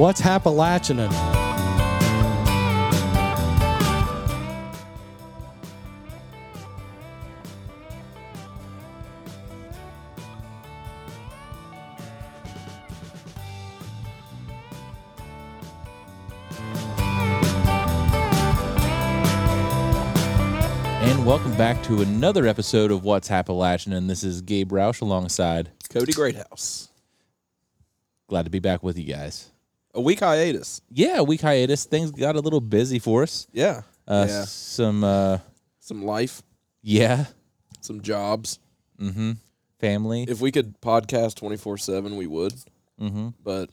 What's Appalachianin? And welcome back to another episode of What's Appalachian. And this is Gabe Roush alongside. Cody Greathouse. Glad to be back with you guys. A week hiatus. Yeah, a week hiatus. Things got a little busy for us. Yeah. Uh, yeah. Some, uh, Some life, yeah, some jobs. mm-hmm. family. If we could podcast 24 7, we would. mm-hmm. But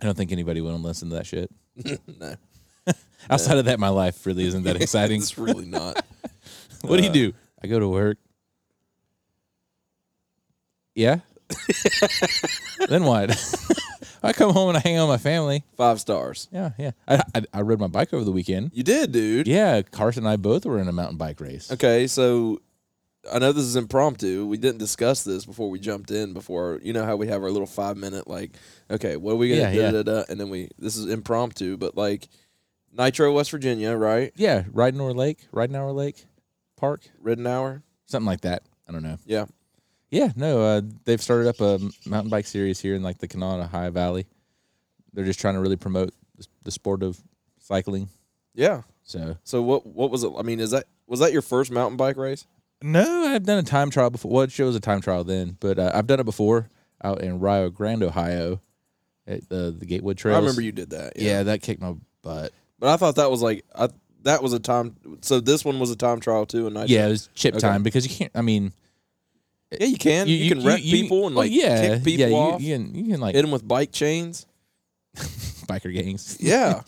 I don't think anybody would listen to that shit. no, Outside of that, my life really isn't that exciting. it's really not. what do you uh, do? I go to work. Yeah. then what? I come home and I hang out with my family. Five stars. Yeah, yeah. I, I I rode my bike over the weekend. You did, dude. Yeah, Carson and I both were in a mountain bike race. Okay, so I know this is impromptu. We didn't discuss this before we jumped in. Before you know how we have our little five minute like, okay, what are we gonna Yeah, do? yeah. da, da, And then we this is impromptu, but like Nitro, West Virginia, right? Yeah, Ridenour Lake, Ridenour Lake Park, Ridenour. something like that. I don't know. Yeah. Yeah, no, uh, they've started up a mountain bike series here in like the Kanawha High Valley. They're just trying to really promote the, the sport of cycling. Yeah. So So what what was it? I mean, is that was that your first mountain bike race? no, I've done a time trial before. Well, it shows a time trial then, but uh, I've done it before out in Rio Grande, Ohio, at the the Gatewood Trails. I remember you did that. Yeah. that kicked my butt. But I thought that was like I, that was a time. So this one was a time trial too, and I Yeah, it was chip Okay. time because you can't. I mean, yeah, you can you, can wreck people and oh, like yeah, kick people yeah, off, You, you can you can like hit them with bike chains. biker gangs. Yeah,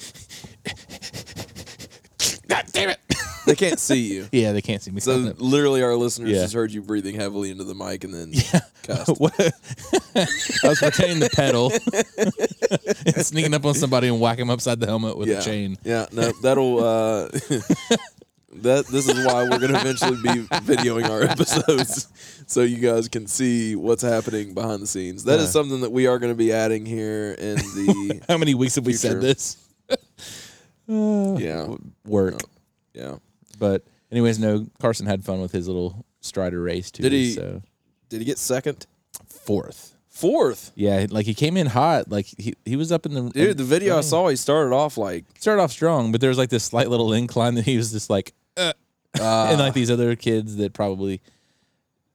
God damn it! they can't see you. yeah, they can't see me. So literally, our listeners Yeah. just heard you breathing heavily into the mic and then yeah. I was pretending to pedal, and sneaking up on somebody and whack him upside the helmet with yeah, a chain. Yeah, no, that'll. uh That this is why we're gonna eventually be videoing our episodes, so you guys can see what's happening behind the scenes. That is Yeah. something that we are going to be adding here in the How many weeks have we said Future. this? Uh, yeah Work, yeah. but anyways, no. Carson had fun with his little Strider race too. Did he- So Did he get second? fourth. Fourth. Yeah, like he came in hot. Like he he was up in the Dude, the video I saw, he started off like started off strong, but there was like this slight little incline that he was just like, uh, and like these other kids that probably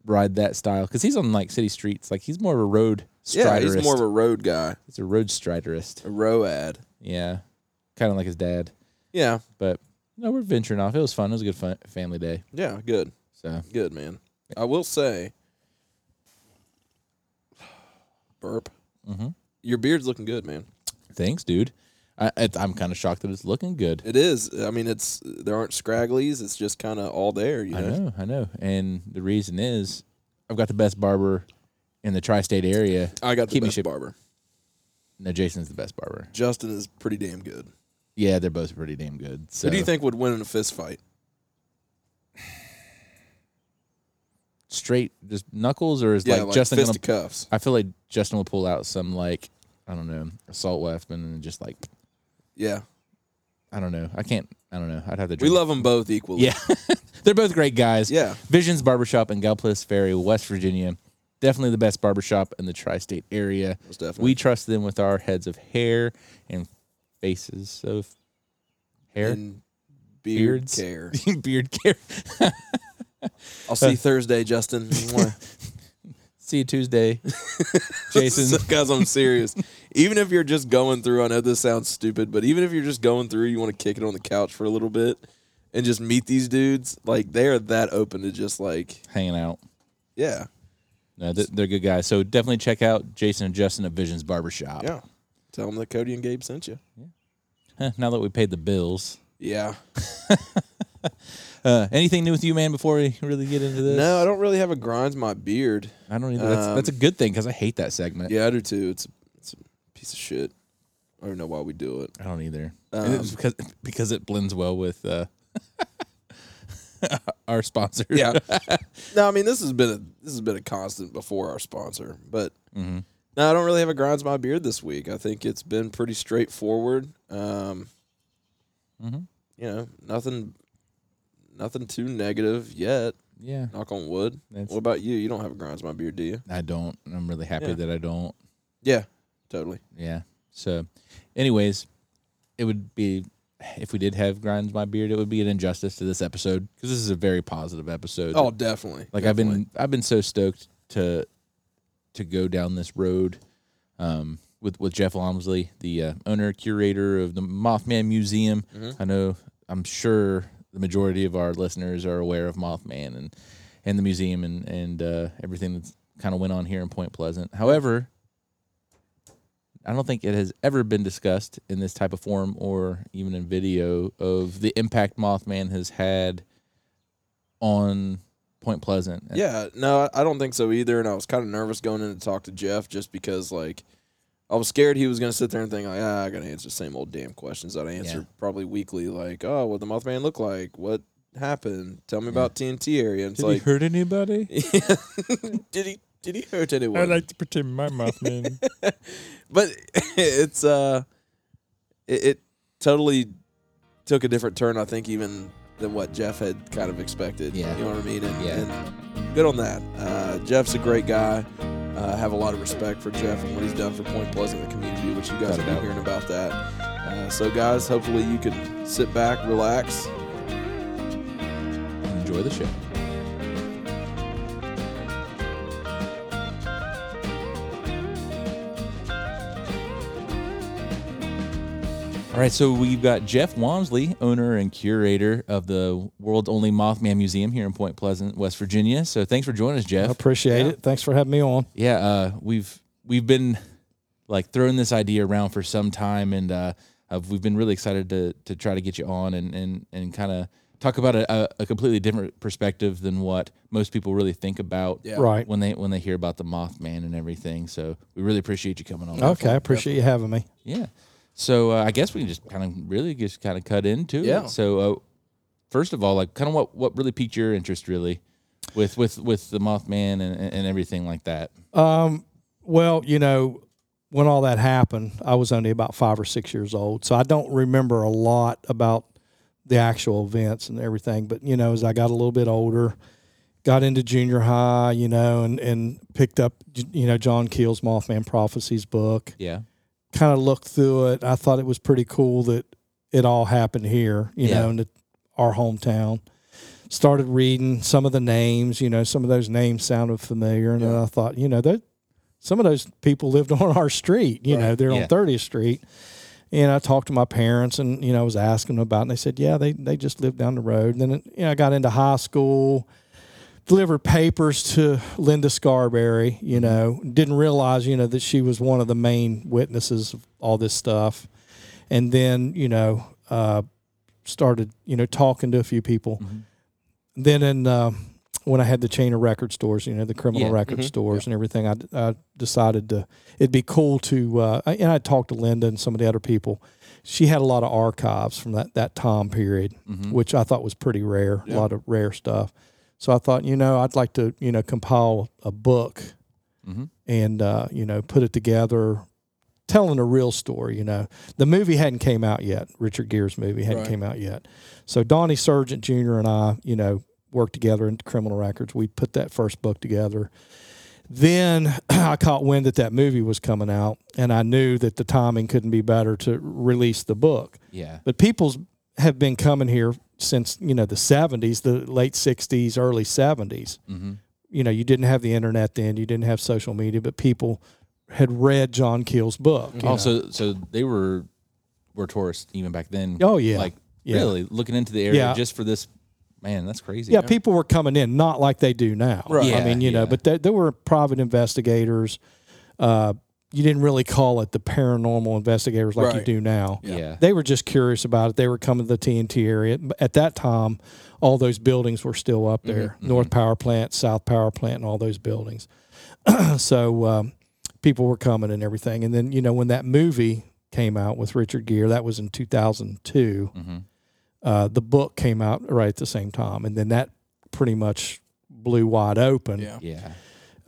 ride that style because he's on like city streets. Like he's more of a road yeah, he's more of a road guy, he's a road striderist. a road. Yeah, kind of like his dad. Yeah, But no, we're venturing off. It was fun. It was a good fun, family day. yeah, good, So good man. I will say, burp. Mhm. Your beard's looking good, man. thanks, dude. I, I'm kind of shocked that it's looking good. It is. I mean, it's there aren't scragglies. It's just kind of all there. You I know. know, I know. And the reason is I've got the best barber in the tri-state area. I got the Keep me best ship- barber. No, Jason's the best barber. Justin is pretty damn good. Yeah, they're both pretty damn good. So Who do you think would win in a fist fight? straight just knuckles or is Yeah, like, like, Justin gonna fisticuffs. I feel like Justin will pull out some like I don't know assault weapon and just like Yeah, I don't know. I can't. I don't know. I'd have to. we Drink. love them both equally. Yeah, they're both great guys. yeah. Visions Barbershop in Gallipolis Ferry, West Virginia. Definitely the best barbershop in the tri-state area. Most definitely. We trust them with our heads of hair and faces of hair, and beard beards, care. beard care. I'll see you uh, Thursday, Justin. See you Tuesday, Jason. Guys, I'm serious. Even if you're just going through, I know this sounds stupid, but even if you're just going through, you want to kick it on the couch for a little bit and just meet these dudes, like they are that open to just like, hanging out. yeah, No, they're, they're good guys. So definitely check out Jason and Justin at Visions Barbershop. yeah. Tell them that Cody and Gabe sent you. Huh, now that we paid the bills. Yeah. Uh, anything new with you, man? Before we really get into this, No, I don't really have a grinds my beard. I don't either. That's, that's a good thing because I hate that segment. Yeah, I do too. It's it's a piece of shit. I don't know why we do it. I don't either. Um, it's because because it blends well with uh, our sponsor. Yeah. no, I mean this has been a this has been a constant before our sponsor, but hmm no, No, I don't really have a grinds my beard this week. I think it's been pretty straightforward. Um, Mm-hmm. you know, nothing, nothing too negative yet. Yeah, Knock on wood. that's, What about you? You don't have a grinds my beard, do you? I don't. I'm really happy Yeah. that I don't. Yeah, totally. Yeah. So, anyways, it would be if we did have grinds my beard, it would be an injustice to this episode because this is a very positive episode. Oh, definitely. like definitely. I've been I've been so stoked to to go down this road um, with with Jeff Wamsley, the uh, owner curator of the Mothman Museum. Mhm. I know I'm sure the majority of our listeners are aware of Mothman and and the museum and and uh, everything that's kind of went on here in Point Pleasant. However, I don't think it has ever been discussed in this type of form or even in video of the impact Mothman has had on Point Pleasant. Yeah, no, I don't think so either. And I was kind of nervous going in to talk to Jeff just because, like, I was scared he was going to sit there and think, like, ah, I got to answer the same old damn questions that I answer Yeah. probably weekly. Like, oh, what the Mothman look like? What happened? Tell me about TNT area. And Did like, he hurt anybody? did he did he hurt anyone? I like to pretend my Mothman. but it's uh, it, it totally took a different turn. I think even than what Jeff had kind of expected. Yeah. you know what I mean. And, Yeah. and good on that. Uh, Jeff's a great guy. Uh, have a lot of respect for Jeff and what he's done for Point Pleasant, the community, which you guys have will a be doubt. hearing about that. Uh, so, guys, hopefully you can sit back, relax. And enjoy the show. All right, so we've got Jeff Wamsley, owner and curator of the world's only Mothman Museum here in Point Pleasant, West Virginia. So thanks for joining us, I Jeff. appreciate Yeah. it. Thanks for having me on. Yeah, uh, we've we've been like throwing this idea around for some time, and uh, uh, we've been really excited to to try to get you on and and and kind of talk about a, a, a completely different perspective than what most people really think about Yeah. Right. when they when they hear about the Mothman and everything. So we really appreciate you coming on. Okay. I appreciate you having me. Yeah. So uh, I guess we can just kind of really just kind of cut into Yeah. it. So uh, first of all, like kind of what what really piqued your interest really with with with the Mothman and and everything like that. Um, well, you know, when all that happened, I was only about five or six years old, so I don't remember a lot about the actual events and everything. But you know, as I got a little bit older, got into junior high, you know, and and picked up, you know, John Keel's Mothman Prophecies book. Yeah. Kind of looked through it. I thought it was pretty cool that it all happened here, you Yeah. know, in the, our hometown. Started reading some of the names, you know, some of those names sounded familiar, and then I thought, you know, that some of those people lived on our street. You know, they're Yeah. on 30th Street. And I talked to my parents, and you know, I was asking them about, it, and they said, yeah, they they just lived down the road. And then you know, I got into high school, delivered papers to Linda Scarberry. Mm-hmm. You know, didn't realize you know that she was one of the main witnesses of all this stuff. And then you know, uh, started you know talking to a few people. Mhm. Then in uh, when I had the chain of record stores, you know, the criminal Yeah. record Mhm. stores and everything, I, I decided to it'd be cool to uh, and I talked to Linda and some of the other people. She had a lot of archives from that that time period, Mhm. which I thought was pretty rare, Yeah. a lot of rare stuff. So I thought, you know, I'd like to, you know, compile a book Mhm. and uh, you know, put it together telling a real story, you know. The movie hadn't came out yet. Richard Gere's movie hadn't Right. came out yet. So Donnie Sergent Jr. and I, you know, worked together in criminal records. We put that first book together. Then I caught wind that that movie was coming out, and I knew that the timing couldn't be better to release the book. Yeah. But people's have been coming here since you know the '70s, the late '60s, early '70s. Mm-hmm. You know, you didn't have the internet then, you didn't have social media, but people had read John Keel's book. know. Also, so they were were tourists even back then. oh yeah, Like yeah. really looking into the area Yeah. just for this. Man, that's crazy. Yeah, people were coming in, not like they do now. Right. I mean, you know, but there, there were private investigators. Uh, you didn't really call it the paranormal investigators like you do now. Yeah. Yeah. They were just curious about it. They were coming to the TNT area. At that time, all those buildings were still up there Mhm, North Power Plant, South Power Plant, and all those buildings. so um, people were coming and everything. And then, you know, when that movie came out with Richard Gere, that was in 2002 Mm-hmm. uh, the book came out right at the same time, and then that pretty much blew wide open. Yeah. Yeah.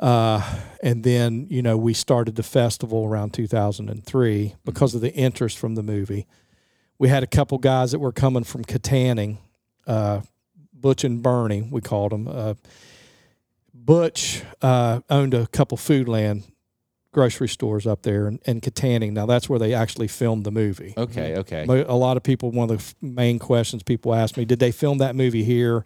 Uh, and then, you know, we started the festival around 2003 because of the interest from the movie. We had a couple guys that were coming from Kittanning, uh, Butch and Bernie, we called them. Uh, Butch uh, owned a couple Foodland grocery stores up there in, in Kittanning. Now, that's where they actually filmed the movie. Okay, okay. A lot of people, one of the main questions people ask me, did they film that movie here?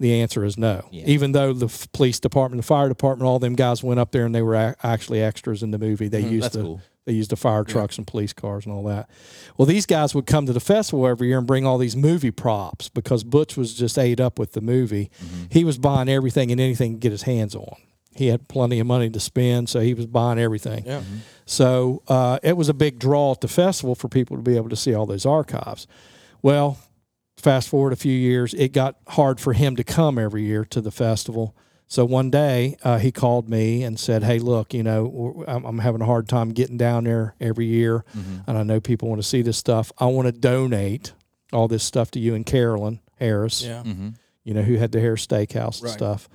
The answer is no. Yeah. Even though the f- police department, the fire department, all them guys went up there and they were a- actually extras in the movie. They used Mm-hmm. That's the cool. they used the fire trucks and police cars and all that. Well, these guys would come to the festival every year and bring all these movie props because Butch was just ate up with the movie. Mm-hmm. He was buying everything and anything to get his hands on. He had plenty of money to spend, so he was buying everything. Yeah. So uh, it was a big draw at the festival for people to be able to see all those archives. Well, fast forward a few years, it got hard for him to come every year to the festival. So one day uh, he called me and said, "Hey, look, you know, w- I'm, I'm having a hard time getting down there every year, and I know people want to see this stuff. I want to donate all this stuff to you and Carolyn Harris, Yeah. Mm-hmm. you know, who had the Harris Steakhouse and Right. stuff."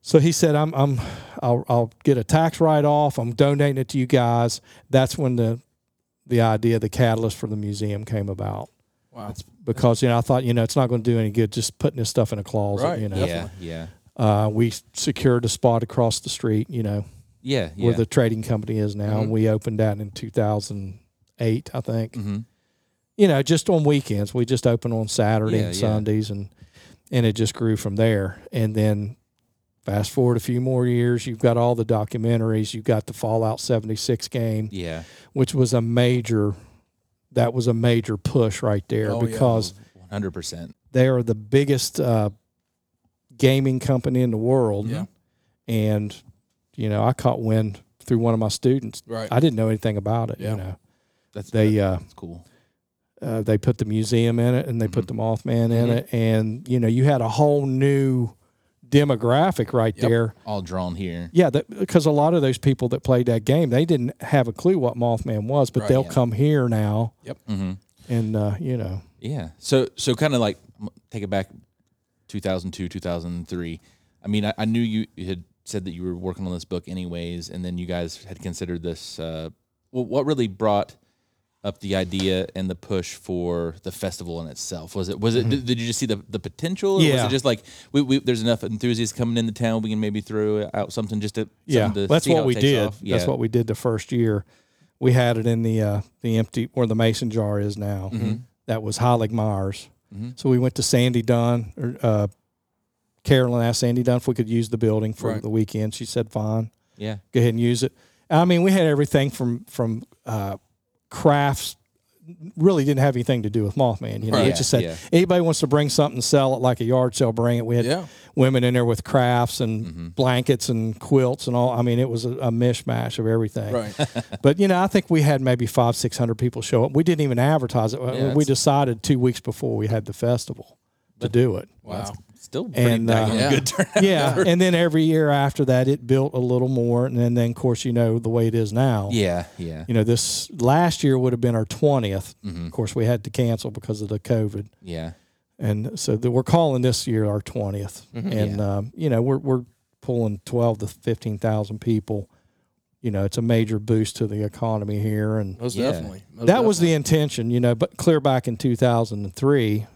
So he said, "I'm, I'm, I'll, I'll get a tax write off. I'm donating it to you guys." That's when the, the idea, the catalyst for the museum came about Wow. because you know I thought you know it's not going to do any good just putting this stuff in a closet. Right, You know, Yeah, Definitely. yeah, uh, we secured a spot across the street. You know, yeah, yeah. where the trading company is now. Mhm. And we opened that in 2008, I think. mm-hmm. You know, just on weekends. We just opened on Saturday Yeah, and yeah. Sundays, and and it just grew from there. And then fast forward a few more years, you've got all the documentaries. You've got the Fallout 76 game, Yeah, which was a major. That was a major push right there Oh, yeah. because one hundred percent. they are the biggest uh, gaming company in the world. Yeah. And, you know, I caught wind through one of my students. Right. I didn't know anything about it. Yeah. You know, That's they uh, that's cool. uh, they put the museum in it and they put the Mothman in Mhm. it, and you know, you had a whole new demographic right Yep. there. All drawn here. Yeah, because a lot of those people that played that game, they didn't have a clue what Mothman was, but Right, they'll yeah. come here now, Yep. Mm-hmm. and uh, you know, Yeah. So so kind of like take it back, two thousand two, two thousand three. I mean, I, I knew you you had said that you were working on this book anyways, and then you guys had considered this. Uh, well, what really brought up the idea and the push for the festival in itself? Was it was it did, did you just see the, the potential? Or Was Mm-hmm. It just like we, we there's enough enthusiasts coming into town, we can maybe throw out something just to yeah, something to that's see what we did. That's what we did the first year. We had it in the uh, the empty where the mason jar is now. Mm-hmm. That was Heilig-Meyers. Mhm. So we went to Sandy Dunn. Or, uh, Carolyn asked Sandy Dunn if we could use the building for Right. the weekend. She said, "Fine, Yeah. go ahead and use it." I mean, we had everything from from uh, crafts. Really didn't have anything to do with Mothman. You know, Right. it just said yeah. anybody wants to bring something and sell it like a yard sale, bring it. We had Yeah. women in there with crafts and Mm-hmm. blankets and quilts and all. I mean, it was a, a mishmash of everything. Right. But you know, I think we had maybe five, six hundred people show up. We didn't even advertise it. Yeah, we decided two weeks before we had the festival to do it. Wow. Still pretty And, uh, Yeah. good turnout. Yeah, and then every year after that, it built a little more, and then, then of course, you know the way it is now. Yeah. Yeah. You know, this last year would have been our 20th. Mhm. Of course, we had to cancel because of the COVID, Yeah. and so the, we're calling this year our 20th. And Yeah. um, you know, we're we're pulling 12 to 15,000 people. You know, it's a major boost to the economy here, and Most Yeah. definitely. Most that was the intention. You know, but clear back in 2003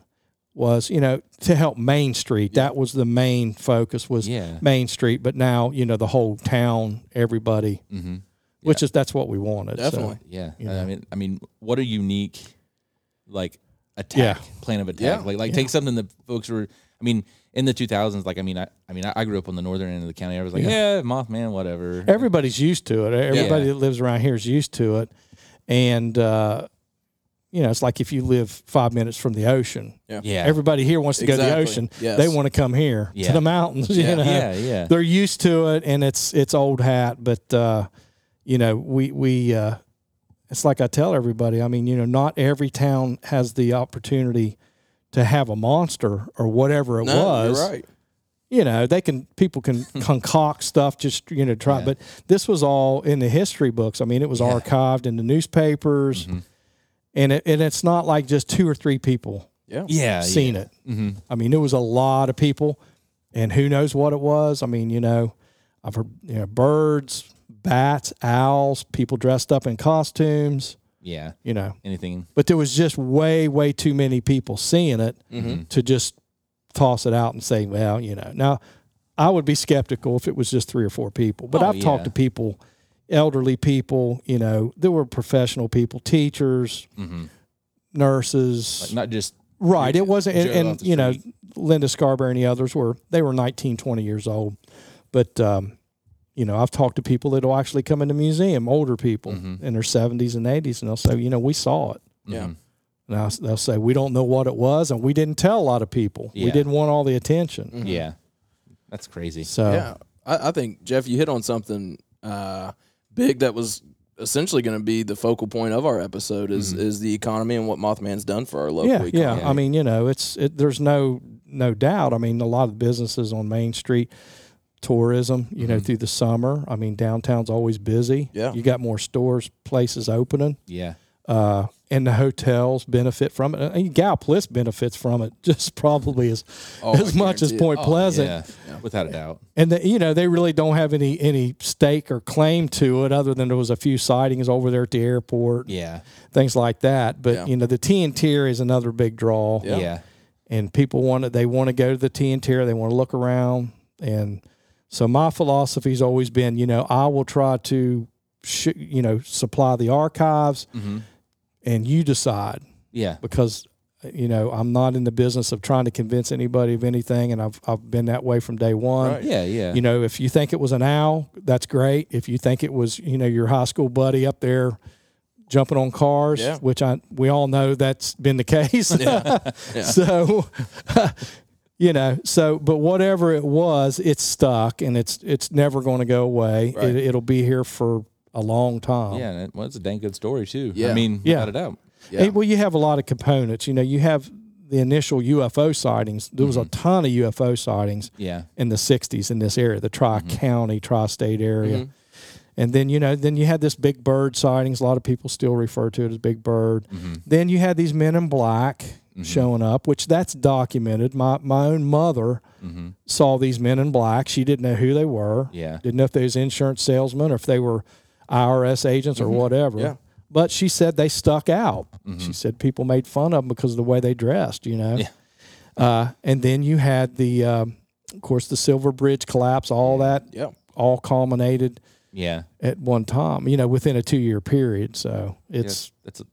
was you know to help Main Street. That was the main focus was Yeah. Main Street. But now you know the whole town, everybody, Mm-hmm. which is that's what we wanted. so. Definitely. Yeah, You I mean, I mean, what a unique like attack Yeah. plan of attack. Yeah. Like, like take something that folks were. I mean, in the 2000s, like I mean, I, I mean, I, I grew up on the northern end of the county. I was like, yeah, Mothman, whatever. everybody's used to it. Everybody Yeah. that lives around here is used to it, and uh, you know it's like if you live five minutes from the ocean. yeah, Everybody here wants to go to the ocean. Yes. They want to come here Yeah. to the mountains. Yeah. You know? yeah, yeah, they're used to it, and it's it's old hat. But uh, you know, we we uh, it's like I tell everybody. I mean, you know, not every town has the opportunity to have a monster or whatever it No, was. you're right. You know, they can people can concoct stuff just you know try. Yeah. But this was all in the history books. I mean, it was Yeah. archived in the newspapers, Mhm. And it, and it's not like just two or three people Yeah. yeah, seen yeah. it. Mm-hmm. I mean, it was a lot of people, and who knows what it was. I mean, you know, I've heard you know birds, bats, owls, people dressed up in costumes. Yeah. You know, Anything. but there was just way way too many people seeing it Mm-hmm. to just toss it out and say, well, you know. Now, I would be skeptical if it was just three or four people, but Oh, I've talked to people, elderly people, you know, there were professional people, teachers, Mm-hmm. nurses. Like not just. right. It wasn't, and, and you know. Linda Scarberry and the others were, they were 19, 20 years old. But, um, you know, I've talked to people that'll actually come in the museum, older people Mhm. in their 70s and 80s, and they'll say, you know, we saw it. Yeah. Mhm. Now they'll say we don't know what it was, and we didn't tell a lot of people. We didn't want all the attention. Mhm. Yeah. That's crazy. So Yeah, I, I think Jeff, you hit on something big that was essentially going to be the focal point of our episode is Mhm. is the economy and what Mothman's done for our local yeah, yeah. I mean, you know, it's it, there's no no doubt. I mean, a lot of businesses on Main Street, tourism. You know, Mhm. through the summer. I mean, downtown's always busy. Yeah. you got more stores, places opening. Yeah. Uh, and the hotels benefit from it. And Gallipolis benefits from it just probably as Oh, I as much as guarantee it. Point Oh, Pleasant. Yeah. Yeah. Without a doubt. And the, you know they really don't have any any stake or claim to it, other than there was a few sightings over there at the airport, Yeah. things like that. But Yeah. you know the TNT area is another big draw, Yeah. Yeah. and people want to they want to go to the TNT area, they want to look around, and so my philosophy's always been, you know, I will try to, sh- you know, supply the archives, Mm-hmm. And you decide Yeah. because you know I'm not in the business of trying to convince anybody of anything, and I've I've been that way from day one. Right. Yeah. Yeah. You know, if you think it was an owl, that's great. If you think it was, you know, your high school buddy up there jumping on cars, Yeah. which I we all know that's been the case. Yeah. Yeah. so you know, so but whatever it was, it's stuck and it's it's never going to go away. Right. It, it'll be here for a long time. Yeah. And it, well, it's a dang good story too. Yeah. I mean, Yeah. without a doubt. Yeah. Hey, well, you have a lot of components. You know, you have the initial UFO sightings. There was a ton of UFO sightings Yeah. in the 60s in this area, the Tri County, Tri State area. Mhm. And then, you know, then you had this big bird sightings. A lot of people still refer to it as Big Bird. Mm-hmm. Then you had these men in black showing up, which that's documented. My my own mother Mm-hmm. saw these men in black. She didn't know who they were. Yeah. Didn't know if they was insurance salesmen or if they were IRS agents or whatever. Yeah. But she said they stuck out. Mm-hmm. She said people made fun of them because of the way they dressed, you know. Yeah. Uh, and then you had the, um, of course, the Silver Bridge collapse. All that Yeah. all culminated Yeah. at one time, you know, within a two year period. So it's Yeah, that's. A,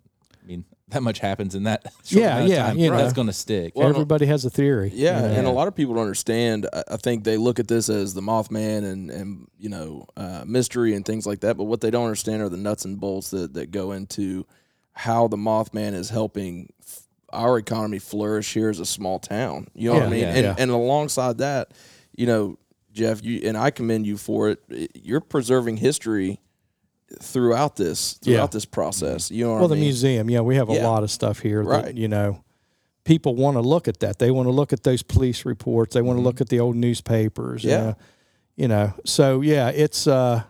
that much happens in that. Short Yeah, amount of yeah, time. you know. that's going to stick. Well, everybody has a theory. Yeah, you and a lot of people don't understand. I, I think they look at this as the Mothman and and you know uh, mystery and things like that. But what they don't understand are the nuts and bolts that that go into how the Mothman is helping f- our economy flourish here as a small town. You know what I Yeah, mean? yeah. and Yeah. and alongside that, you know, Jeff, you and I commend you for it. You're preserving history throughout this throughout Yeah. this process. You know well, the mean? museum, yeah, we have a Yeah. lot of stuff here Right. that, you know, people want to look at that. They want to look at those police reports. They want to look at the old newspapers. Mm-hmm. Yeah. uh, you know, so yeah, it's, uh,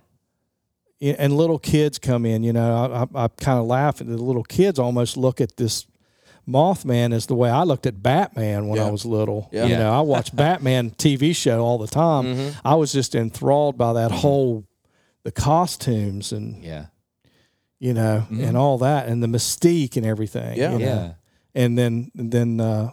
and little kids come in, you know, I, I, I kind of laugh at the little kids almost look at this Mothman as the way I looked at Batman when I was little. Yeah. You know, I watched Batman TV show all the time. Mhm. I was just enthralled by that whole, the costumes and, Yeah. you know, Mhm. and all that, and the mystique and everything. Yeah. you know. Yeah. And then, and then, uh,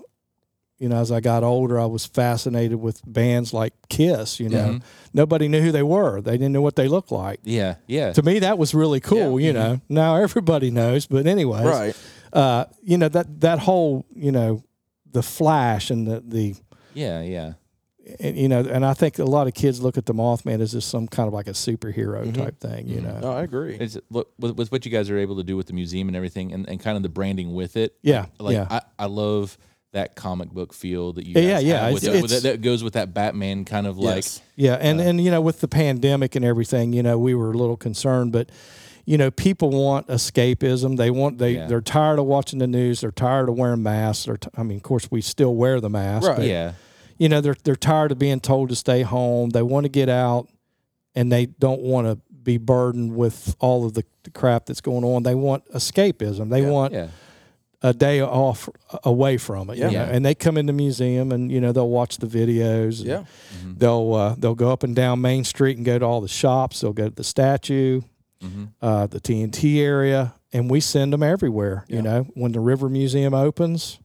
you know, as I got older, I was fascinated with bands like Kiss. You know, Mhm. nobody knew who they were; they didn't know what they looked like. Yeah. Yeah. To me, that was really cool. Yeah. You know, now everybody knows, but anyway, right. Uh, you know that that whole, you know, the flash and the the. Yeah. Yeah. And, you know, and I think a lot of kids look at the Mothman as just some kind of like a superhero Mhm. type thing. You know, No, I agree. It's look with, with what you guys are able to do with the museum and everything, and, and kind of the branding with it. yeah, Like yeah. I, I love that comic book feel that you Yeah, guys yeah, have with it's- it, it's- that, that goes with that Batman kind of like Yes. Yeah, and Uh, and you know, with the pandemic and everything, you know, we were a little concerned, but you know, people want escapism. They want they Yeah. they're tired of watching the news. They're tired of wearing masks. They're t- I mean, of course, we still wear the mask, Right. but yeah, you know, they're they're tired of being told to stay home. They want to get out, and they don't want to be burdened with all of the, the crap that's going on. They want escapism. They Yeah. want yeah, a day off away from it. you Yeah. know, and they come in the museum and you know they'll watch the videos. and Yeah. They'll uh, they'll go up and down Main Street and go to all the shops. They'll go to the statue, uh, the TNT area, and we send them everywhere. Yeah. You know, when the River Museum opens,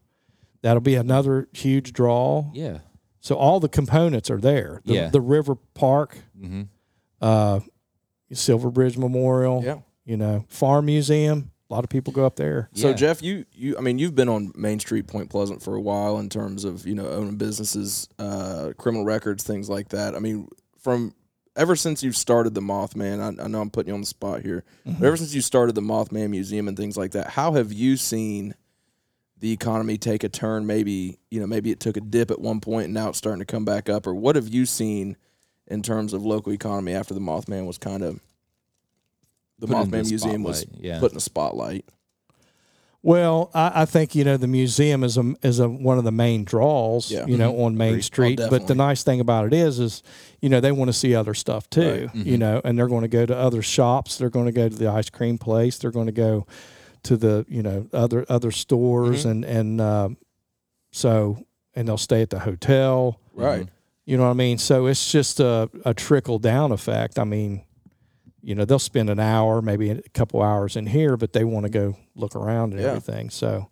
that'll be another huge draw. Yeah. So all the components are there. The, Yeah. the River Park, Mm-hmm. uh, Silver Bridge Memorial. Yeah. You know, Farm Museum. A lot of people go up there. So Yeah. Jeff, you you I mean you've been on Main Street Point Pleasant for a while in terms of you know owning businesses, uh, criminal records, things like that. I mean, from ever since you've started the Mothman, I, I know I'm putting you on the spot here. But ever since you started the Mothman Museum and things like that, how have you seen the economy take a turn? Maybe you know maybe it took a dip at one point and now it's starting to come back up. Or what have you seen in terms of local economy after the Mothman was kind of the Put Mothman the Museum was spotlight, yeah. put in the spotlight? Well, I, I think you know the museum is a is a one of the main draws. Yeah. You know, mm-hmm. on Main Agreed. Oh, Street. but the nice thing about it is, is you know they want to see other stuff too. Right. You mm-hmm. know, and they're going to go to other shops. They're going to go to the ice cream place. They're going to go to the you know other other stores and and um, so and they'll stay at the hotel. Right. You know what I mean? So it's just a, a trickle down effect. I mean, you know, they'll spend an hour, maybe a couple hours in here, but they want to go look around and Yeah. everything. So,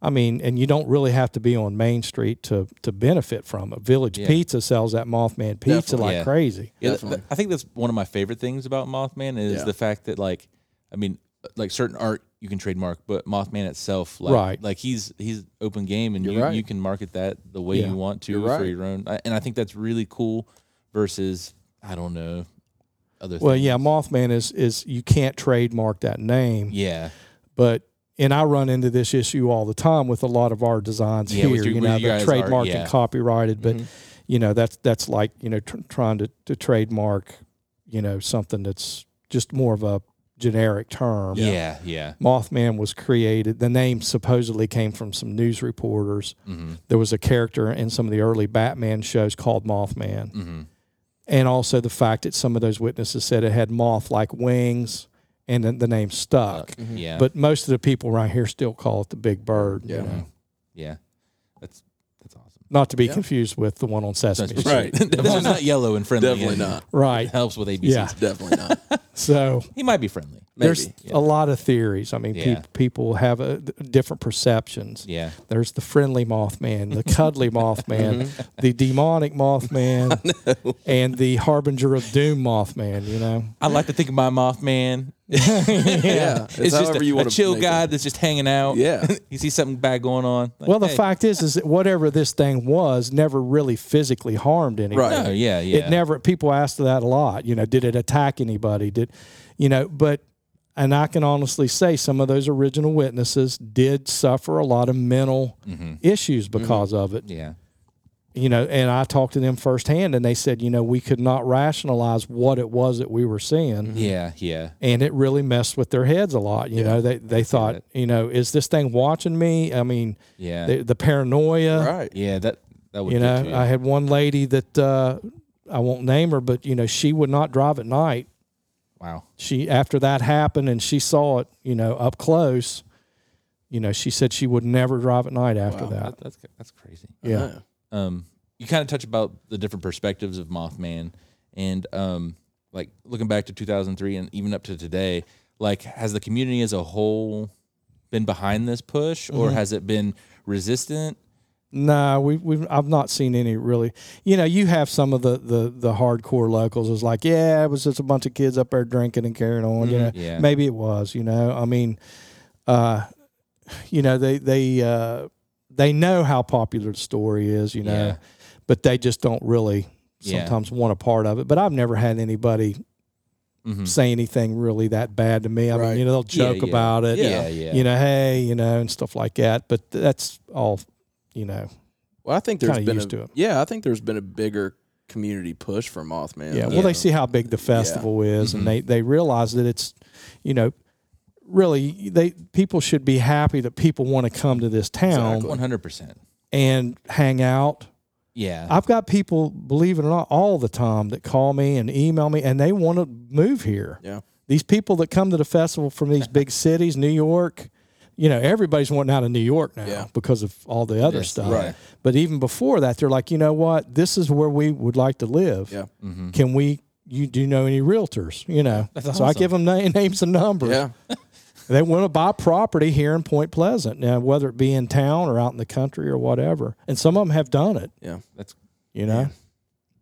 I mean, and you don't really have to be on Main Street to to benefit from it. Village Yeah. Pizza sells that Mothman pizza Definitely. like Yeah. crazy. Yeah, th- th- I think that's one of my favorite things about Mothman is Yeah. the fact that like, I mean, like certain art you can trademark, but Mothman itself, like, Right. Like he's he's open game, and You're you right. you can market that the way Yeah. you want to You're for right. your own. And I think that's really cool. Versus, I don't know, other. Well, things. yeah, Mothman is is you can't trademark that name, yeah, but and I run into this issue all the time with a lot of our designs Yeah, here. your- you know, they're art, trademarked yeah. and copyrighted, but mm-hmm. you know that's that's like you know tr- trying to, to trademark you know something that's just more of a generic term. yeah, yeah. Mothman was created. The name supposedly came from some news reporters. Mm-hmm. There was a character in some of the early Batman shows called Mothman, Mm-hmm. and also the fact that some of those witnesses said it had moth-like wings, and then the name stuck. Yeah, But most of the people around here still call it the Big Bird. you Yeah. know. yeah, that's that's awesome. Not to be Yeah. confused with the one on Sesame Street. Right. this one's not yellow and friendly. Definitely and not. Right. Helps with ABC. Yeah. Definitely not. So He might be friendly. Maybe. there's a lot of theories. I mean, Yeah. peop people have uh different perceptions. Yeah. There's the friendly Mothman, the cuddly Mothman, the demonic Mothman, and the harbinger of doom Mothman. You know, I like to think of my Mothman. yeah. It's, It's, just a, you a chill guy It. that's just hanging out. Yeah. you see something bad going on. like, well, the hey. fact is, is that whatever this thing was, never really physically harmed anyone. Right. No, yeah, yeah. It never. People asked that a lot. You know, did it attack anybody? Did, you know? But and I can honestly say some of those original witnesses did suffer a lot of mental Mm-hmm. issues because of it. Yeah. You know, and I talked to them firsthand, and they said, you know, we could not rationalize what it was that we were seeing. Yeah. Yeah. And it really messed with their heads a lot. You know, they they thought, that. you know, is this thing watching me? I mean, Yeah. the, the paranoia. Right. yeah. That that would You know, to I had one lady that uh, I won't name her, but you know, she would not drive at night. Wow. She after that happened and she saw it, you know, up close. You know, she said she would never drive at night after Wow. that. That, that's that's crazy. Yeah. um, you kind of touch about the different perspectives of Mothman, and um, like looking back to 2003 and even up to today, like has the community as a whole been behind this push, or Mm-hmm. has it been resistant? No, we we I've not seen any really. You know, you have some of the the the hardcore locals is like, yeah, it was just a bunch of kids up there drinking and carrying on. You know, Yeah. maybe it was. You know, I mean, uh, you know, they they uh, they know how popular the story is. You know, Yeah. but they just don't really Yeah. sometimes want a part of it. But I've never had anybody Mhm. say anything really that bad to me. I Right. mean, you know, they'll Yeah, joke yeah. about it. Yeah, yeah. You know, hey, you know, and stuff like that. But that's all. You know. Well, I think there's Kinda been used a, to it. yeah, I think there's been a bigger community push for Mothman. Yeah, well, they see how big the festival is, Mhm. and they they realize that it's, you know, really they people should be happy that people want to come to this town 100%. and hang out. Yeah. I've got people, believe it or not, all the time that call me and email me, and they want to move here. Yeah. These people that come to the festival from these big cities, New York, you know, everybody's wanting out of New York now Yeah. because of all the other Yes, stuff. right. But even before that, they're like, you know what? This is where we would like to live. Yeah. Mm-hmm. Can we? You do you know any realtors? You know, That's so I give them na- names and numbers. Yeah. They want to buy property here in Point Pleasant, now whether it be in town or out in the country or whatever. And some of them have done it. Yeah. That's You know,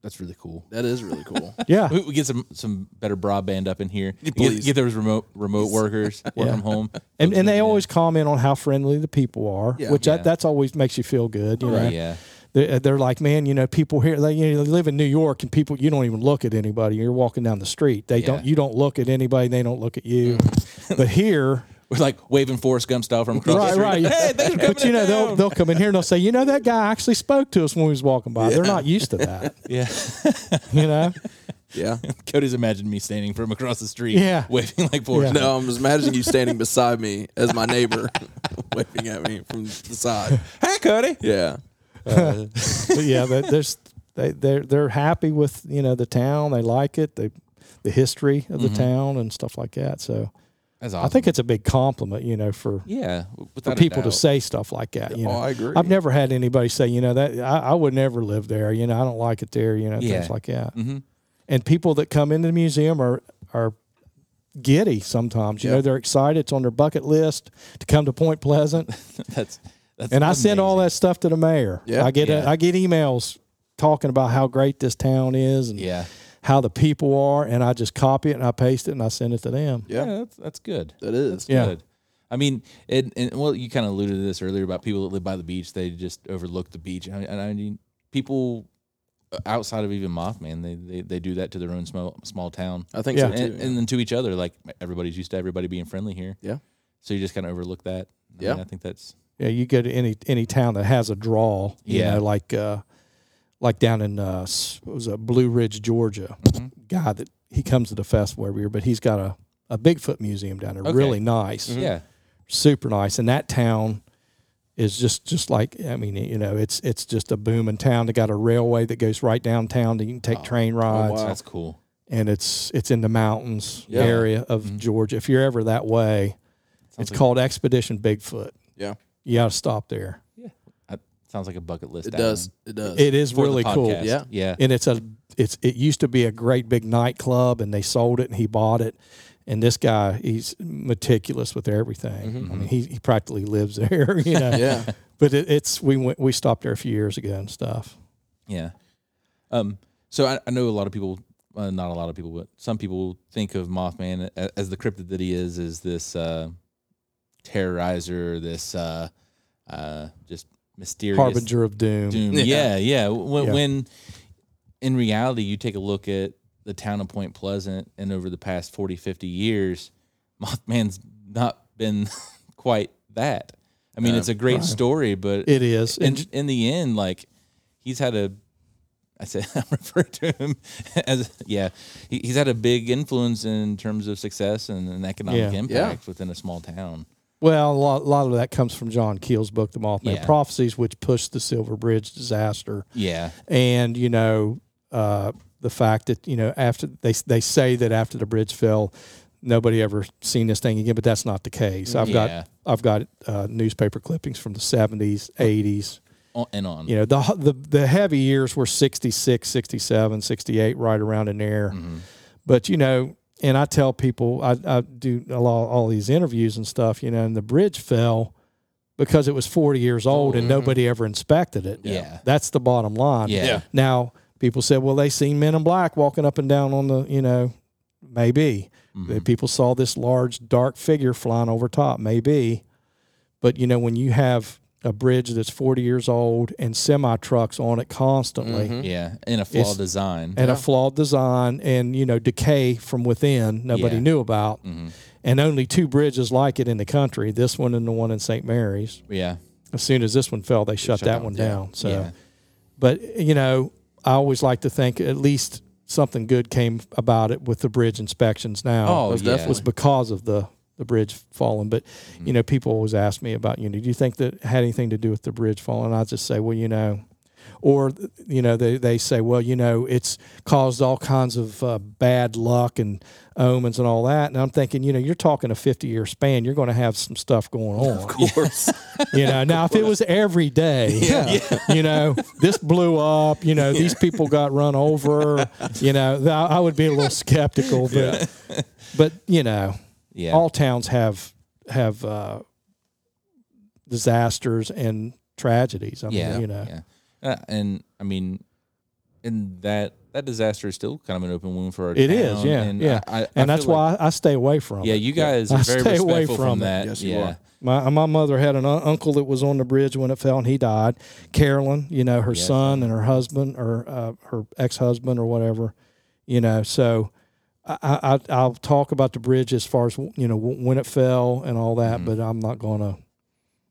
that's really cool. That is really cool. yeah. We, we get some some better broadband up in here. Get, Please. get those remote remote workers work Yeah. from home. and and they Yeah. always comment on how friendly the people are, Yeah. which Yeah. That, that's always makes you feel good. You oh, know, yeah. They- uh, they're like, man, you know, people here they, you know, they live in New York, and people you don't even look at anybody. You're walking down the street, they don't. You don't look at anybody. They don't look at you. Mm. but here, We're like waving Forrest Gump style from across the street. right. Hey, thanks for coming but you know, in they'll they'll come in here and they'll say, you know, that guy actually spoke to us when we was walking by. They're not used to that. Yeah. You know, Yeah. Cody's imagined me standing from across the street, Yeah. waving like Forrest. Yeah. No, I'm just imagining you standing beside me as my neighbor, waving at me from the side. Hey, Cody. Yeah. Uh, but yeah, they- there's they they're they're happy with you know the town. They like it. They the history of the mm-hmm. town and stuff like that. So That's awesome. I think it's a big compliment, you know, for yeah, for people to say stuff like that. You Oh, know, I agree. I've never had anybody say, you know, that I, I would never live there. You know, I don't like it there. You know, Yeah. things like that. hmm And people that come into the museum are are giddy sometimes. You Yeah. know, they're excited. It's on their bucket list to come to Point Pleasant. That's that's and I send all that stuff to the mayor. Yeah. I get Yeah. I get emails talking about how great this town is and Yeah, how the people are, and I just copy it and I paste it and I send it to them. yeah, Yeah. that's that's good. That is. Yeah. Good. I mean, and, and well, you kind of alluded to this earlier about people that live by the beach. They just overlook the beach, and I, and I mean, people outside of even Mothman, they, they they do that to their own small small town, I think Yeah. so too. and, and then to each other. Like everybody's used to everybody being friendly here. Yeah. So you just kind of overlook that. I Yeah. mean, I think that's Yeah, you go to any any town that has a draw. You Yeah. know, like uh, like down in uh, what was it Blue Ridge, Georgia. Mhm. Guy that he comes to the festival every year, but he's got a a Bigfoot museum down there. Okay. Really nice, yeah, super nice. And that town is just just like I mean, you know, it's it's just a booming town. They got a railway that goes right downtown. That you can take Oh. train rides, wow. that's cool. and it's it's in the mountains Yeah. area of Mhm. Georgia. If you're ever that way, Sounds it's like, called Expedition Bigfoot. Yeah. You got to stop there. Sounds like a bucket list. It item does. It does. It is for the really cool. podcast. Yeah. yeah, and it's a it's it used to be a great big nightclub and they sold it and he bought it and this guy he's meticulous with everything i mean he, he practically lives there you know yeah. but it, it's we went we stopped there a few years ago and stuff Yeah. Um. So I, I know a lot of people, uh, not a lot of people, but some people think of Mothman a- as the cryptid that he is, is this uh, terrorizer, this uh, uh, just mysterious harbinger of doom, doom. Yeah. Yeah, yeah. When, Yeah. when in reality, you take a look at the town of Point Pleasant, and over the past 40, 50 years, Mothman's not been quite that. I mean, Uh, it's a great right. story, but it is in, and in the end, like he's had a, I say I refer to him as yeah, he, he's had a big influence in terms of success and an economic Yeah. impact within a small town. Well a lot, a lot of that comes from john keel's book the mothman Yeah. prophecies which pushed the silver bridge disaster Yeah, and you know uh, the fact that you know after they they say that after the bridge fell, nobody ever seen this thing again, but that's not the case. I've Yeah. got I've got uh, newspaper clippings from the seventies, eighties. on and on. You know the the the heavy years were 66, 67, 68, right around in there. Mhm. But you know, and I tell people I, I do a lot all these interviews and stuff. You know, and the bridge fell because it was forty years old and Mhm. nobody ever inspected it. Yeah. that's the bottom line. Yeah. Yeah. Now, people said, well, they seen men in black walking up and down on the, you know, maybe. Mhm. People saw this large, dark figure flying over top, maybe. But, you know, when you have a bridge that's 40 years old and semi trucks on it constantly Mhm. Yeah, in a flawed It's- design. and Yeah. a flawed design and, you know, decay from within, nobody Yeah. knew about, hmm and only two bridges like it in the country this one and the one in St. Mary's. Yeah, As soon as this one fell, they shut, shut that down. one Yeah. down. So, yeah, but you know, I always like to think at least something good came about it with the bridge inspections now. oh, most yeah. definitely. was because of the the bridge falling. But Mm-hmm. you know, people always ask me about you know, do you think that had anything to do with the bridge falling? I just say, well, you know, or you know they, they say well you know it's caused all kinds of uh, bad luck and omens and all that and i'm thinking you know you're talking a 50 year span you're going to have some stuff going on Of course. you know now if it was every day you know this blew up you know these people got run over you know i would be a little skeptical but but you know Yeah. all towns have have uh, disasters and tragedies. I mean, yeah. you know, Yeah. Uh, and I mean, and that that disaster is still kind of an open wound for our It town. is, yeah, and yeah. I, I, and I that's feel like- why I, I stay away from Yeah, it. you guys I are very stay away respectful from from it. that. Yes, you yeah. are. My my mother had an un- uncle that was on the bridge when it fell and he died. Carolyn, you know, her Yes, son and her husband or uh, her ex husband or whatever, you know. So I, I I'll talk about the bridge as far as you know when it fell and all that, Mhm. but I'm not gonna.